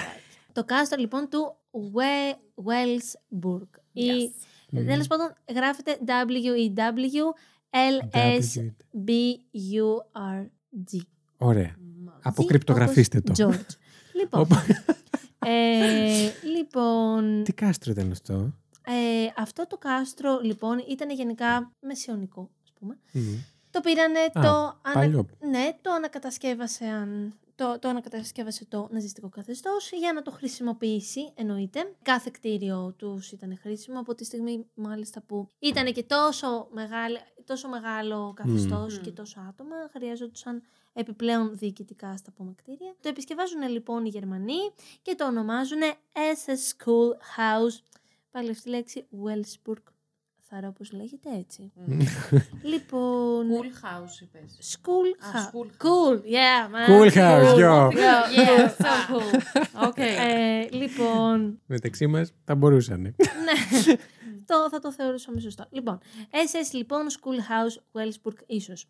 Το κάστρο λοιπόν του We- Wellsburg. Ή Μμμ. τέλος πάντων γράφεται W-E-W-L-S-B-U-R-G. Ωραία. Μα- Αποκρυπτογραφήστε το. George. Λοιπόν, Όπα. ε, λοιπόν Τι κάστρο ήταν αυτό; ε, αυτό το κάστρο λοιπόν ήταν γενικά μεσαιωνικό, ας πούμε. Μμ. Το πήρανε, Α, το, ανα... παλιό. ναι, το ανακατασκεύασαν το, το ανακατασκεύασε το ναζιστικό καθεστώς για να το χρησιμοποιήσει, εννοείται. Κάθε κτίριο τους ήταν χρήσιμο από τη στιγμή μάλιστα που ήταν και τόσο, μεγάλη, τόσο μεγάλο καθεστώς Μμμ. και τόσο άτομα, χρειάζονταν επιπλέον διοικητικά στα πούμε κτίρια. Το επισκευάζουν λοιπόν οι Γερμανοί και το ονομάζουν SS School House. Πάλι αυτή η λέξη Wellsburg. Θαρώ πως λέγεται έτσι. Μμ. Λοιπόν. Cool house, είπες. School Α, house. school Cool, yeah, man. Cool house, yo. Yeah, yeah, so cool. Okay. Ε, λοιπόν, Μεταξύ μας θα μπορούσαν. ναι, το, θα το θεωρούσαμε σωστό. Λοιπόν, SS λοιπόν, School House, Wellsburg ίσως.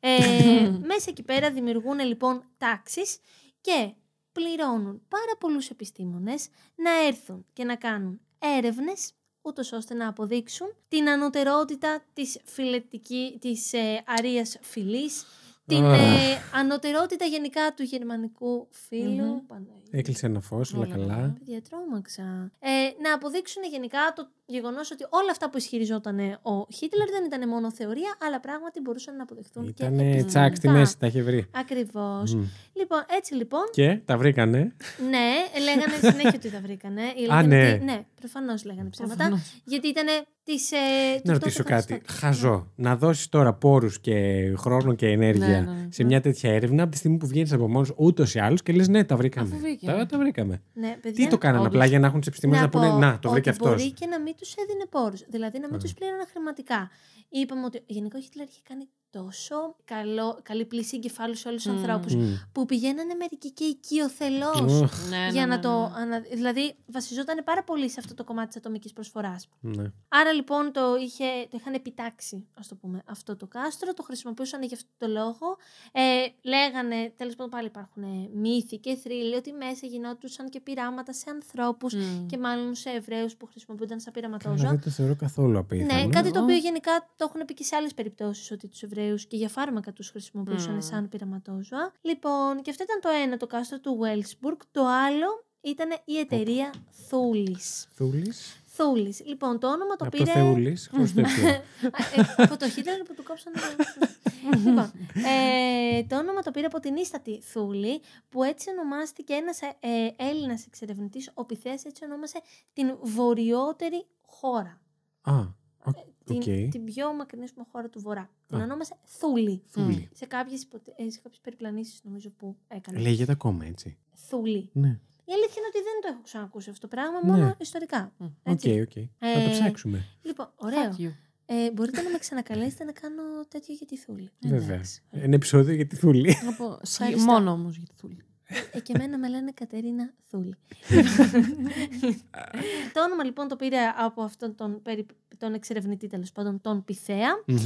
Ε, μέσα εκεί πέρα δημιουργούν λοιπόν τάξεις και πληρώνουν πάρα πολλούς επιστήμονες να έρθουν και να κάνουν έρευνες ούτως ώστε να αποδείξουν την ανωτερότητα της, φιλετική, της ε, αρίας φυλής, την Αχ. ε, ανωτερότητα γενικά του γερμανικού φύλου. Μμμ. Παναγία. Έκλεισε ένα φως, όλα Όλα καλά. καλά. Παιδιά, τρόμαξα. Ε, να αποδείξουν γενικά το γεγονός ότι όλα αυτά που ισχυριζόταν ο Χίτλερ δεν ήταν μόνο θεωρία, αλλά πράγματι μπορούσαν να αποδειχθούν και Ήταν επιστημονικά. τσακ στη μέση, τα είχε βρει. Ακριβώς. Μμ. Λοιπόν, έτσι λοιπόν, Και τα βρήκανε. ναι, λέγανε συνέχεια ότι τα βρήκανε. Λέγανε ναι. ότι- ναι, προφανώς λέγανε ψέματα. Προφανώς. Γιατί ήταν της. Ε, του Να τότε ρωτήσω κάτι. καθεστώτος. Χαζό. Να δώσεις τώρα πόρους και χρόνο και ενέργεια Ναι, ναι, ναι. σε μια τέτοια έρευνα από τη στιγμή που βγαίνεις από μόνος ούτως ή άλλως και λες: Ναι, τα βρήκαμε. Αφού βγήκε. Τα, τα βρήκαμε. Ναι, παιδιά, Τι το κάνανε όντως. απλά για να έχουν του επιστήμονες να, πούνε: πω Να, το βρήκε ότι αυτός. Μπορεί και να μην τους έδινε πόρους. Δηλαδή να μην Α. τους πλήρωνε χρηματικά. Είπαμε ότι γενικά ο Χίτλερ είχε κάνει τόσο καλό, καλή πλήση εγκεφάλους σε όλους τους Μμμ. ανθρώπους Μμ. που πηγαίνανε μερικοί και οικειοθελώς Οχ, Ναι, για ναι, να ναι, το. ναι. ανα- Δηλαδή, βασιζόταν πάρα πολύ σε αυτό το κομμάτι της ατομικής προσφοράς. ναι. Άρα λοιπόν το, είχε, το είχαν επιτάξει, ας το πούμε, αυτό το κάστρο, το χρησιμοποιούσαν για αυτό το λόγο. Ε, λέγανε, τέλος πάντων πάλι υπάρχουν ε, μύθοι και θρύλοι, ότι μέσα γινόντουσαν και πειράματα σε ανθρώπους Μμ. και μάλλον σε Εβραίους που χρησιμοποιούνταν σαν Καλά, πειραματόζωα. δεν το θεωρώ καθόλου απίθανο. Ναι, κάτι το Ω. οποίο γενικά το έχουν πει και σε άλλες περιπτώσεις ότι τους Εβραίους και για φάρμακα τους χρησιμοποιούσαν Μμμ. σαν πειραματόζωα. Λοιπόν, και αυτό ήταν το ένα, το κάστρο του Wellsburg. Το άλλο ήταν η εταιρεία Θούλης. Θούλης. Θούλης. Λοιπόν, το όνομα το Από πήρε. το Θεούλης, χωρίς το επί. Α, ε, από το Χίτλερ που του κόψανε. το- λοιπόν, ε, το όνομα το πήρε από την εσχάτη Θούλη, που έτσι ονομάστηκε ένας ε, Έλληνας εξερευνητής, ο Πιθέας έτσι ονόμασε την βορειότερη χώρα. Α, οκ. Την, οκ. την πιο μακρινή χώρα του Βορρά. Την Α. ονόμασε Θούλη. Θούλη. Σε κάποιες, υποτε... ε, σε κάποιες περιπλανήσεις νομίζω που έκανε. Λέγεται ακόμα έτσι. Θούλη. Ναι. Η αλήθεια είναι ότι δεν το έχω ξανακούσει αυτό το πράγμα, Ναι. μόνο ιστορικά. Μμ. Οκ, Έτσι. οκ. Θα το Ε, ψάξουμε. Λοιπόν, ωραίο. Fuck you. Ε, μπορείτε να με ξανακαλέσετε να κάνω τέτοιο για τη Θούλη. Βέβαια. Εντάξει. Ένα επεισόδιο για τη Θούλη. Από... Ευχαριστώ. Μόνο όμως για τη Θούλη. Ε, και εμένα με λένε Κατερίνα Θούλη. το όνομα λοιπόν το πήρε από αυτόν τον, περι... τον εξερευνητή τέλος πάντων, τον Πιθέα. Μμμ.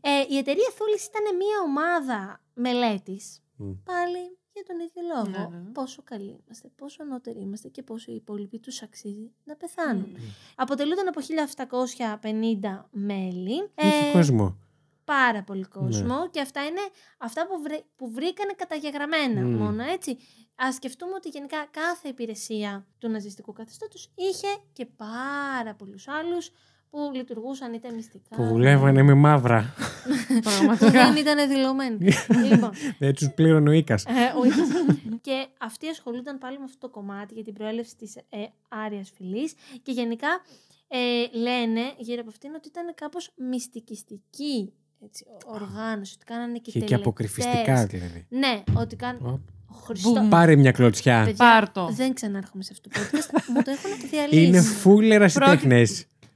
Ε, η εταιρεία Θούλης ήταν μια ομάδα μελέτης. Μμ. Πάλι για τον ίδιο λόγο. Ναι, ναι. Πόσο καλοί είμαστε, πόσο ανώτεροι είμαστε και πόσο οι υπόλοιποι τους αξίζει να πεθάνουν. Μμ. Αποτελούνταν από 1750 μέλη. Είχε Ε, κόσμο. πάρα πολύ κόσμο και αυτά είναι αυτά που, βρε- που βρήκανε καταγεγραμμένα Μμ. μόνο έτσι. Ας σκεφτούμε ότι γενικά κάθε υπηρεσία του ναζιστικού καθεστώτος είχε και πάρα πολλούς άλλους που λειτουργούσαν είτε μυστικά. Που δουλεύανε με μαύρα. που Πραγματικά. δεν ήταν δηλωμένοι. λοιπόν, Δεν τους πλήρωνε ο Ίκα. ε, ο ίδιος. και αυτοί ασχολούνταν πάλι με αυτό το κομμάτι για την προέλευση της ε, άριας φυλής και γενικά ε, λένε γύρω από αυτήν ότι ήταν κάπως μυστικιστική έτσι, οργάνωση, ότι κάνανε και Και, και τελετές. αποκρυφιστικά δηλαδή. Ναι, ότι κάνουν. Ω, Χριστό. Πάρε μια κλωτσιά. Παιδιά, Πάρτο. Δεν ξανάρχομαι σε αυτό το podcast. Μου το έχουν διαλύσει. Είναι φούλε ερασιτέχνε.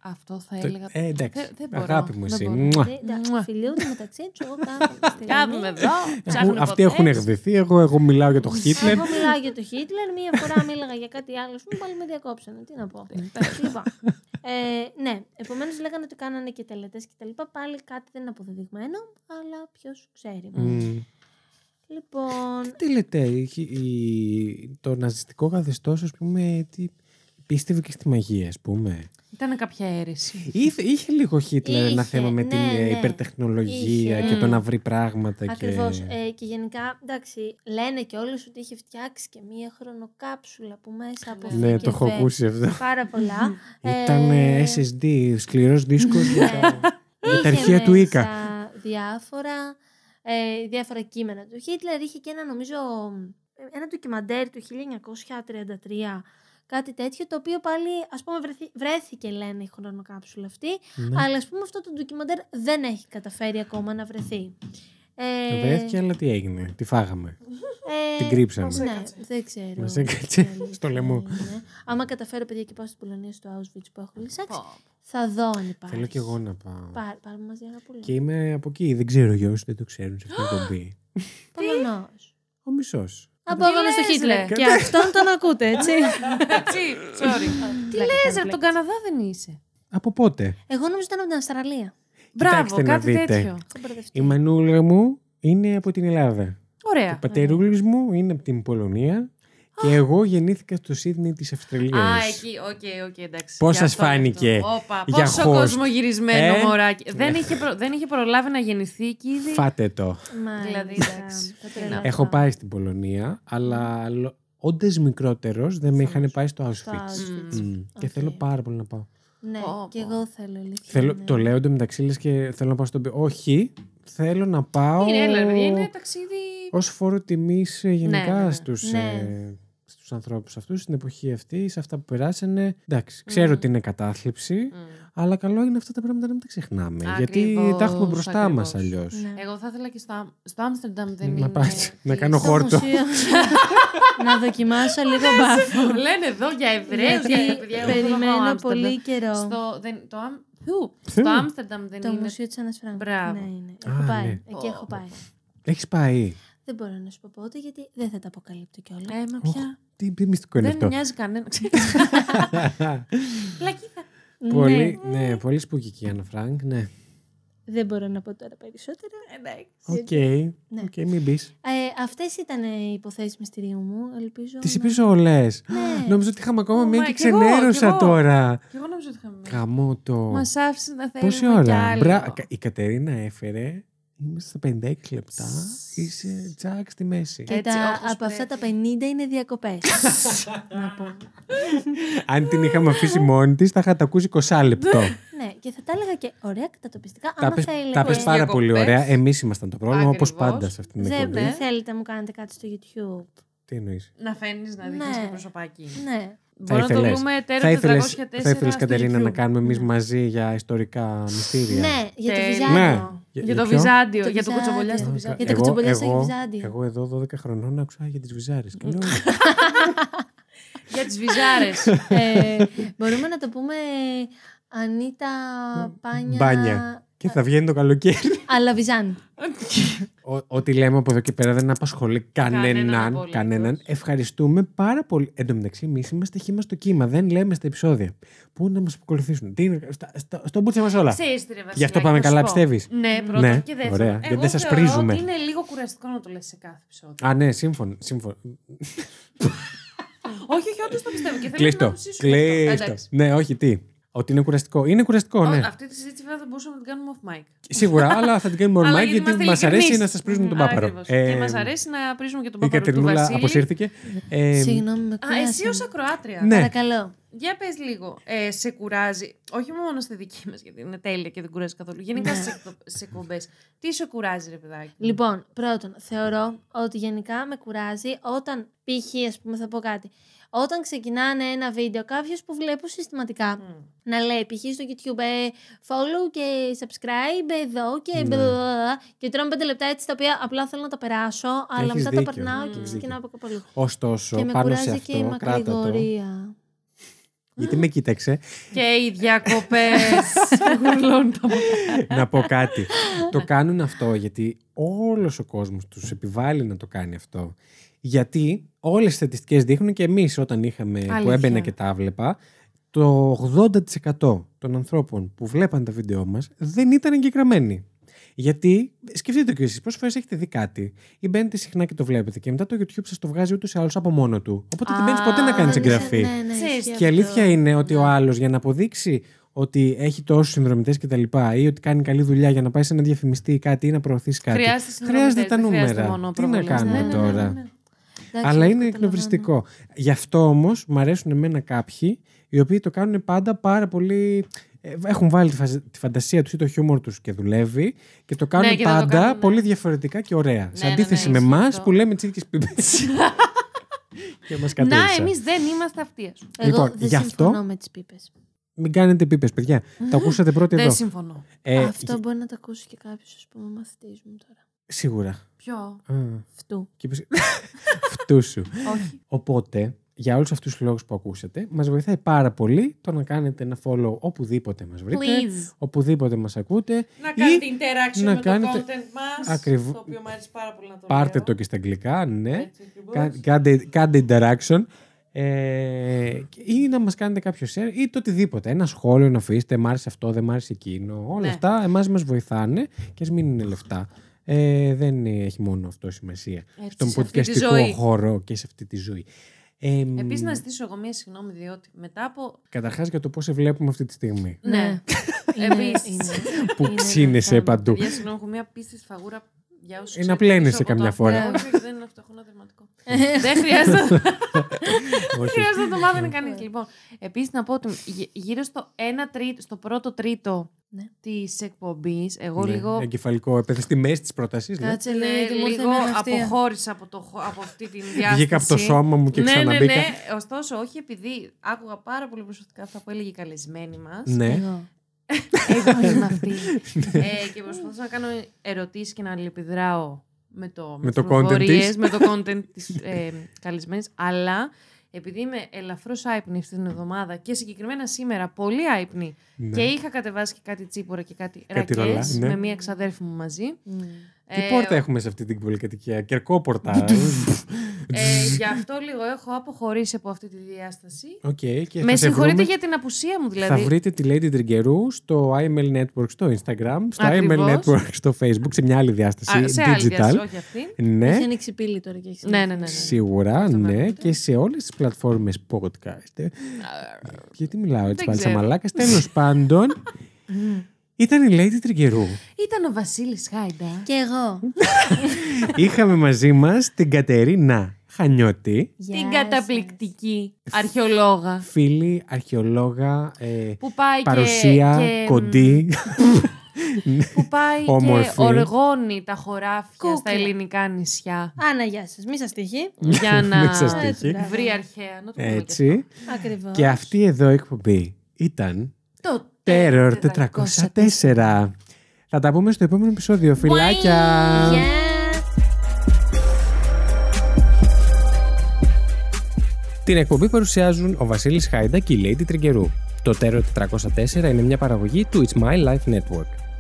Αυτό θα έλεγα. Ε, εντάξει. Δεν- δεν μπορώ, Αγάπη μου δεν εσύ. μπορώ. Μουα. Ε, εντάξει, Μουα. Φιλιούνται μεταξύ τους. Εγώ κάθομαι στη Κάθομαι γωνία. εδώ. Έχουν- ψάχνουν Αυτοί ποτές. έχουν εκδεθεί. Εγώ, εγώ μιλάω για τον Χίτλερ. Εγώ μιλάω για τον Χίτλερ, μία φορά μίλαγα για κάτι άλλο. Μου πάλι με διακόψανε. Τι να πω. λοιπόν, ε, ναι, επομένως λέγανε ότι κάνανε και τελετές και τα λοιπά. Πάλι κάτι δεν είναι αποδεδειγμένο, αλλά ποιος ξέρει. Μμ. Λοιπόν, Τι λέτε, είχε- η- το ναζιστικό καθεστώς, ας πούμε, τι, πίστευε και στη μαγεία, ας πούμε. Ήταν κάποια αίρεση. Είχε, είχε λίγο Χίτλερ ένα Είχε, θέμα με την ναι, ε, ναι. υπερτεχνολογία Είχε. και το Μμ. να βρει πράγματα. Ακριβώς. Και... Ε, και γενικά, εντάξει, λένε και όλου ότι είχε φτιάξει και μία χρονοκάψουλα που μέσα από ναι, το θήκευε έχω ακούσει αυτό. Πάρα πολλά. Ήταν Ε, ε, SSD, σκληρός δίσκος για τα, για τα Είχε αρχεία του μέσα Ίκα. Διάφορα, ε, διάφορα κείμενα του Χίτλερ. Είχε και ένα, νομίζω, ένα ντοκιμαντέρ του 1933, κάτι τέτοιο, το οποίο πάλι, ας πούμε, βρεθεί- βρέθηκε, λένε, η χρονοκάψουλα αυτή. Ναι. Αλλά, ας πούμε, αυτό το ντοκιμαντέρ δεν έχει καταφέρει ακόμα να βρεθεί. Ε, Βρέθηκε, αλλά τι έγινε, τη φάγαμε. ε, την κρύψαμε. Ναι, έκατσε. δεν ξέρω. Μας έκατσε η αλήθεια στο λαιμό. είναι. Άμα καταφέρω, παιδιά, και πάω στην Πολωνία, στο Auschwitz που έχω λυσάξει, Πω. θα δω αν υπάρχει. Θέλω κι εγώ να πάω. Πάρ, πάρουμε μαζί ένα πουλί. Και είμαι από εκεί, δεν ξέρω για όσοι δεν το ξέρουν σε αυτήν την κομπή. Πολωνός. Ο μισός. Απόγονο λες, στο Χίτλερ. ρε. Και αυτόν τον ακούτε, έτσι. Έτσι, sorry. Τι λες, από τον Καναδά δεν είσαι. Από πότε; Εγώ νόμιζα ήταν από την Αυστραλία. Μπράβο, Κοιτάξτε να κάτι δείτε. τέτοιο. Έχω μπερδευτεί. Η μανούλα μου είναι από την Ελλάδα. Ο Ωραία. πατερούλης μου είναι από την Πολωνία. Και εγώ γεννήθηκα στο Σίδνεϊ της Αυστραλίας. Α, εκεί, OK, OK, εντάξει. Πώς Γι' σας αυτό, γι' φάνηκε αυτό. Όπα, για πόσο host; κόσμο γυρισμένο Ε; μωράκι. Δεν, είχε προ- δεν είχε προλάβει να γεννηθεί εκεί ήδη. Φάτε το. Μάλιστα. Δηλαδή, εντάξει. Θα Τι τρελαθώ. να Έχω πάει στην Πολωνία, αλλά όντα μικρότερος δεν με είχαν πάει στο Στο Auschwitz. Auschwitz. Μμ. Και Οκ. θέλω πάρα πολύ να πάω. Ναι, Πω, και πω. εγώ θέλω αλήθεια. Θέλω, ναι. Το λέω εντωμεταξύ λες και θέλω να πάω στον. Όχι, θέλω να πάω. Είναι, έλα, ρε παιδιά, είναι ταξίδι. Ω φόρο τιμής γενικά ναι, ναι. στους, Ναι. ε, στους ανθρώπους αυτούς στην εποχή αυτή, σε αυτά που περάσανε. Εντάξει, ξέρω Μμμ. ότι είναι κατάθλιψη, Μμ. Αλλά καλό είναι αυτά τα πράγματα να μην τα ξεχνάμε. Γιατί Ακριβώς, τα έχουμε μπροστά μας ακριβώς. αλλιώς. Ναι. Εγώ θα ήθελα και στο, στο Άμστερνταμ δεν Να είναι. πας, να τι- κάνω Στο χόρτο. μουσείο. να δοκιμάσω λίγο μπάφο. Λένε εδώ για Εβραίου. Γιατί παιδιά, εγώ θέλω να πάω περιμένω Άμστερνταμ. πολύ καιρό. Στο, δεν, το, Άμ- Ποιου; Ποιου; στο Άμστερνταμ δεν Το είναι. Μουσείο της Άννα Φράγκ. Μπράβο. Ναι, είναι. Α, Έχω πάει. ναι. Εκεί έχω Ω. πάει. Έχεις πάει; Δεν μπορώ να σου πω πότε γιατί δεν θα τα αποκαλύπτω κιόλας. Ε, μα Οχ, πια. Τι, τι μυστικό είναι Δεν αυτό. νοιάζει κανένα. Λακίθα. πολύ, ναι, πολύ spooky και η Άννα Φρανκ. Ναι. Δεν μπορώ να πω τώρα περισσότερα. Εντάξει. Οκ. Ναι. Οκ, μην πεις. Ε, Αυτές ήταν οι υποθέσεις μυστηρίου μου. Ελπίζω. Τις να- είπες όλες. Ναι. Νόμιζα ότι είχαμε ακόμα Ω, μία μα, και κι εγώ, ξενέρωσα κι εγώ. τώρα. Και εγώ νόμιζα ότι είχαμε. Γαμώ το. Μας άφησες να θέλουμε Πόση κι ώρα. άλλο. Μπρα... Η Κατερίνα έφερε. Είμαστε στα 56 λεπτά. Είσαι τζακ στη μέση. Και Έτσι, τα, όπως από αυτά τα 50 πρέπει. είναι διακοπές. να πω. Αν την είχαμε αφήσει μόνη της, θα είχατε ακούσει 20 λεπτό. Ναι, και θα τα έλεγα και ωραία κατατοπιστικά. Τα Άμα πες, θέλετε. τα πες πάρα Διακοπές. πολύ ωραία. Εμείς ήμασταν το πρόβλημα, όπως Ακριβώς. πάντα σε αυτήν την Δεν εκπομπή. ναι. θέλετε να μου κάνετε κάτι στο YouTube; Τι εννοείς; Να φαίνεις να δείχνεις Ναι. το προσωπάκι. Ναι. Μπορώ να το ήθελες- δούμε τέρα Θα 404 ήθελε, θα ήθελες, στο Κατερίνα, να YouTube. κάνουμε εμείς μαζί για ιστορικά μυστήρια; Ναι, για το Τέλεια. Βυζάντιο. Ναι. Για το ποιο; Βυζάντιο, Το για το Βυζάντιο. κουτσομπολιάς στο Για Βυζάντιο. τα κουτσομπολιάς στο εγώ, Βυζάντιο. εγώ εδώ 12 χρονών άκουσα για τις βυζάρες. Και λέω, Για τις βυζάρες. ε, μπορούμε να το πούμε Ανίτα Πάνια. Μπάνια. Και θα βγαίνει το καλοκαίρι. Αλλά Βυζάν. Ό- Ό,τι λέμε από εδώ και πέρα δεν απασχολεί Κανέναν κανέναν. απολύτως. κανέναν. Ευχαριστούμε πάρα πολύ. Εν τω μεταξύ, εμείς είμαστε χήμα στο κύμα. Δεν λέμε στα επεισόδια. Πού να μας ακολουθήσουν. Τι είναι, στα, στα, στον μπούτσε μας όλα. Ξέρεις τι, ρε Γι' αυτό Βασιλάκη, πάμε να σου καλά, πω. πιστεύεις; Ναι, πρώτον Ναι, και δεύτερον. ωραία, γιατί Εγώ δεν σας θεωρώ πρίζουμε. ότι Είναι λίγο κουραστικό να το λες σε κάθε επεισόδιο. Α, ναι, σύμφωνο. σύμφωνο. όχι, όχι, όντως το πιστεύω. Και θέλω να Κλείστο. αποφασίσουμε αυτό. Κλείστο. Εντάξει. Ναι, όχι, τι. Ότι είναι κουραστικό. Είναι κουραστικό, ναι. Ω, Αυτή τη συζήτηση βέβαια θα μπορούσαμε να την κάνουμε off mic. Σίγουρα, αλλά θα την κάνουμε Αλλά online γιατί γιατί είμαστε μας αρέσει ειλικρινείς. να σας πρίζουμε τον πάπαρο. Ακριβώς. Ε, Και μας αρέσει να πρίζουμε και τον Η πάπαρο του Κατερινούλα Βασίλη. αποσύρθηκε. Ε, Συγγνώμη, με Α, εσύ ως κουράσατε. ακροάτρια. Ναι. Παρακαλώ. Για πες λίγο, ε, σε κουράζει, όχι μόνο στη δική μας, γιατί είναι τέλεια και δεν κουράζει καθόλου, γενικά Ναι. σε, εκδο- σε εκπομπές. Τι σε κουράζει ρε παιδάκι. Λοιπόν, πρώτον, θεωρώ ότι γενικά με κουράζει όταν π.χ. ας πούμε θα πω κάτι. Όταν ξεκινάνε ένα βίντεο κάποιος που βλέπω συστηματικά Μμ. να λέει π.χ. στο YouTube ε, follow και subscribe εδώ και Ναι. μπλα, και τρώνε πέντε λεπτά έτσι τα οποία απλά θέλω να τα περάσω αλλά Έχεις μετά τα δίκιο. περνάω και Έχεις ξεκινάω από κάπου αλλού. Ωστόσο, Και με πάνω σε κουράζει και η αυτό, κράτα το. μακρηγορία. Γιατί με κοίταξε. Και οι διακοπές γουρλώνουν τα μάτια. να πω κάτι. το κάνουν αυτό γιατί όλος ο κόσμος τους επιβάλλει να το κάνει αυτό. Γιατί όλες οι στατιστικές δείχνουν και εμείς όταν είχαμε, που Αλήθεια. έμπαινα και τα βλέπα, το 80% των ανθρώπων που βλέπαν τα βίντεο μας δεν ήταν εγγεγραμμένοι. Γιατί σκεφτείτε και εσείς πόσες φορές έχετε δει κάτι ή μπαίνετε συχνά και το βλέπετε και μετά το YouTube σας το βγάζει ούτως ή άλλως από μόνο του. Οπότε δεν Α, μπαίνεις ποτέ να κάνεις Δεν εγγραφή. είσαι- ναι, ναι, Ξέρεις, ισχύει Και η αλήθεια αυτό. είναι ότι ο Ναι. άλλος για να αποδείξει ότι έχει τόσους συνδρομητές κτλ. ή ότι κάνει καλή δουλειά για να πάει σε ένα διαφημιστή ή κάτι ή να προωθήσει κάτι. Χρειάζεται συνδρομητές, Χρειάζεται τα δεν χρειάζεται νούμερα. μόνο Τι να προβολές. κάνουμε Ναι, ναι, ναι, τώρα; Ναι, ναι. Εντάξει, Αλλά είναι καταλαβαίνω. εκνευριστικό. Γι' αυτό όμως μου αρέσουν εμένα κάποιοι οι οποίοι το κάνουν πάντα πάρα πολύ. ε, Έχουν βάλει τη, φαζ- τη φαντασία τους ή το χιούμορ τους και δουλεύει και το κάνουν Ναι, και δεν το πάντα κάνουν, ναι. πολύ διαφορετικά και ωραία. σε ναι, αντίθεση ναι, με ισχύει εμάς αυτό. που λέμε τι ίδιε πίπε. και μας Να, κατέδειξαν. εμείς δεν είμαστε αυτοί. ας πούμε. Εγώ Λοιπόν, δεν γι' αυτό- συμφωνώ με τις πίπες. Μην κάνετε πίπε, παιδιά. το ακούσατε πρώτοι Δεν εδώ. συμφωνώ. Ε, Αυτό μπορεί να το ακούσει και κάποιος, ας πούμε, μαθητής μου τώρα. Σίγουρα. Ποιο; Α, Φτού. και είπες- Φτού σου. Όχι. Οπότε, για όλους αυτούς τους λόγους που ακούσατε, μας βοηθάει πάρα πολύ το να κάνετε ένα follow οπουδήποτε μας βρείτε, Please. οπουδήποτε μας ακούτε. Να ή κάνετε interaction να με κάνετε- το content μας, Ακριβώς. το οποίο μου αρέσει πάρα πολύ να το Πάρτε λέω. το και στα αγγλικά, ναι. Έτσι ακριβώς. Κα- Κάντε, κάντε interaction. Ε, ή να μας κάνετε κάποιο share ή το οτιδήποτε. Ένα σχόλιο να αφήσετε, μ' άρεσε αυτό, δεν μ' άρεσε εκείνο. Όλα Ναι. αυτά εμάς μας βοηθάνε και ας μην είναι λεφτά. Ε, δεν έχει μόνο αυτό σημασία. Έτσι, Στον σε αυτή τη podcastικό ζωή. χώρο και σε αυτή τη ζωή. Ε, Επίσης να ζητήσω εγώ μία συγγνώμη, διότι μετά από... Καταρχάς για το πώς σε βλέπουμε αυτή τη στιγμή. Ναι. Είναι- Επίσης. είναι. Που Είναι ξύνεσαι ένα παντού. Παιδιά, συγγνώμη, έχω μία πίστη σφαγούρα για όσους Ε, να ξέρετε πλένεσαι πίσω από καμιά το φορά. αυτό. Όχι, όχι, δεν είναι αυτό, έχω ένα δερματικό. δεν χρειάζεται. Δεν Όχι. χρειάζεται να το μάθαινε κανείς. Λοιπόν, επίσης να πω ότι γυ- γύρω στο, ένα τρίτο, στο πρώτο τρίτο Ναι. της εκπομπής, εγώ Ναι, λίγο. Εγκεφαλικό έπεθε στη μέση της πρότασης. Κάτσε Ναι, λέει και μου ήρθε λίγο μια ναυτία. αποχώρησα από, το, χω- από αυτή τη διάσταση. Βγήκα από το σώμα μου και ναι, ξαναμπήκα. Ναι, ναι. Ωστόσο, όχι επειδή άκουγα πάρα πολύ προσεκτικά αυτά που έλεγε η καλεσμένη μας. Ναι. Εγώ. Εγώ είμαι αυτή. ε, και προσπαθούσα να κάνω ερωτήσεις και να αλληλεπιδράω με το, Με το τις content πληροφορίες, της. με το content της ε, καλεσμένης. Αλλά επειδή είμαι ελαφρώς άυπνη αυτή την εβδομάδα και συγκεκριμένα σήμερα πολύ άυπνη Ναι. και είχα κατεβάσει και κάτι τσίπορα και κάτι, Κάτι ρακές ρολά, ναι. με μία ξαδέρφη μου μαζί. Τι Ε, πόρτα έχουμε σε αυτή την πολυκατοικία, κερκόπορτα. Ε, γι' αυτό λίγο έχω αποχωρήσει από αυτή τη διάσταση. Οκ, και Με θα σε συγχωρείτε βρούμε- για την απουσία μου, Θα δηλαδή. βρείτε τη Lady Τριγκερού στο IML Network στο Instagram, στο Ακριβώς. IML Network στο Facebook, σε μια άλλη διάσταση Α, σε άλλη digital. διάσταση, όχι αυτή. Ναι, Έχει ανοίξει πύλη τώρα και έχει Ναι, ναι, ναι. ναι. σίγουρα, Στο ναι. μέλλον. Και σε όλες τις πλατφόρμες podcast. Ε, Γιατί μιλάω έτσι Δεν πάλι σαν ξέρω. μαλάκας. Τέλος πάντων, ήταν η Lady Τριγκερού. Ήταν ο Βασίλης Χάιντα. Και εγώ. Είχαμε μαζί μας την Κατερίνα Χανιώτη, Γεια Την σας. καταπληκτική αρχαιολόγα. φίλη, αρχαιολόγα, ε, Που πάει παρουσία, και, και, κοντή. Που πάει Όμορφη. και οργώνει τα χωράφια Κούκλα. στα ελληνικά νησιά. Άνα, γεια σας. Μη σας τύχει. για να Μην σας Έτσι, τύχει. μπράβο. βρει αρχαία. Να το πούμε και Έτσι. Ακριβώς. Και αυτή εδώ η εκπομπή ήταν αυτό. Το Terror 404. Θα τα πούμε στο επόμενο επεισόδιο. Φιλάκια! Γεια. Την εκπομπή παρουσιάζουν ο Βασίλης Χάιντα και η Lady Τριγκερού. Το Terror 404 είναι μια παραγωγή του It's My Life Network.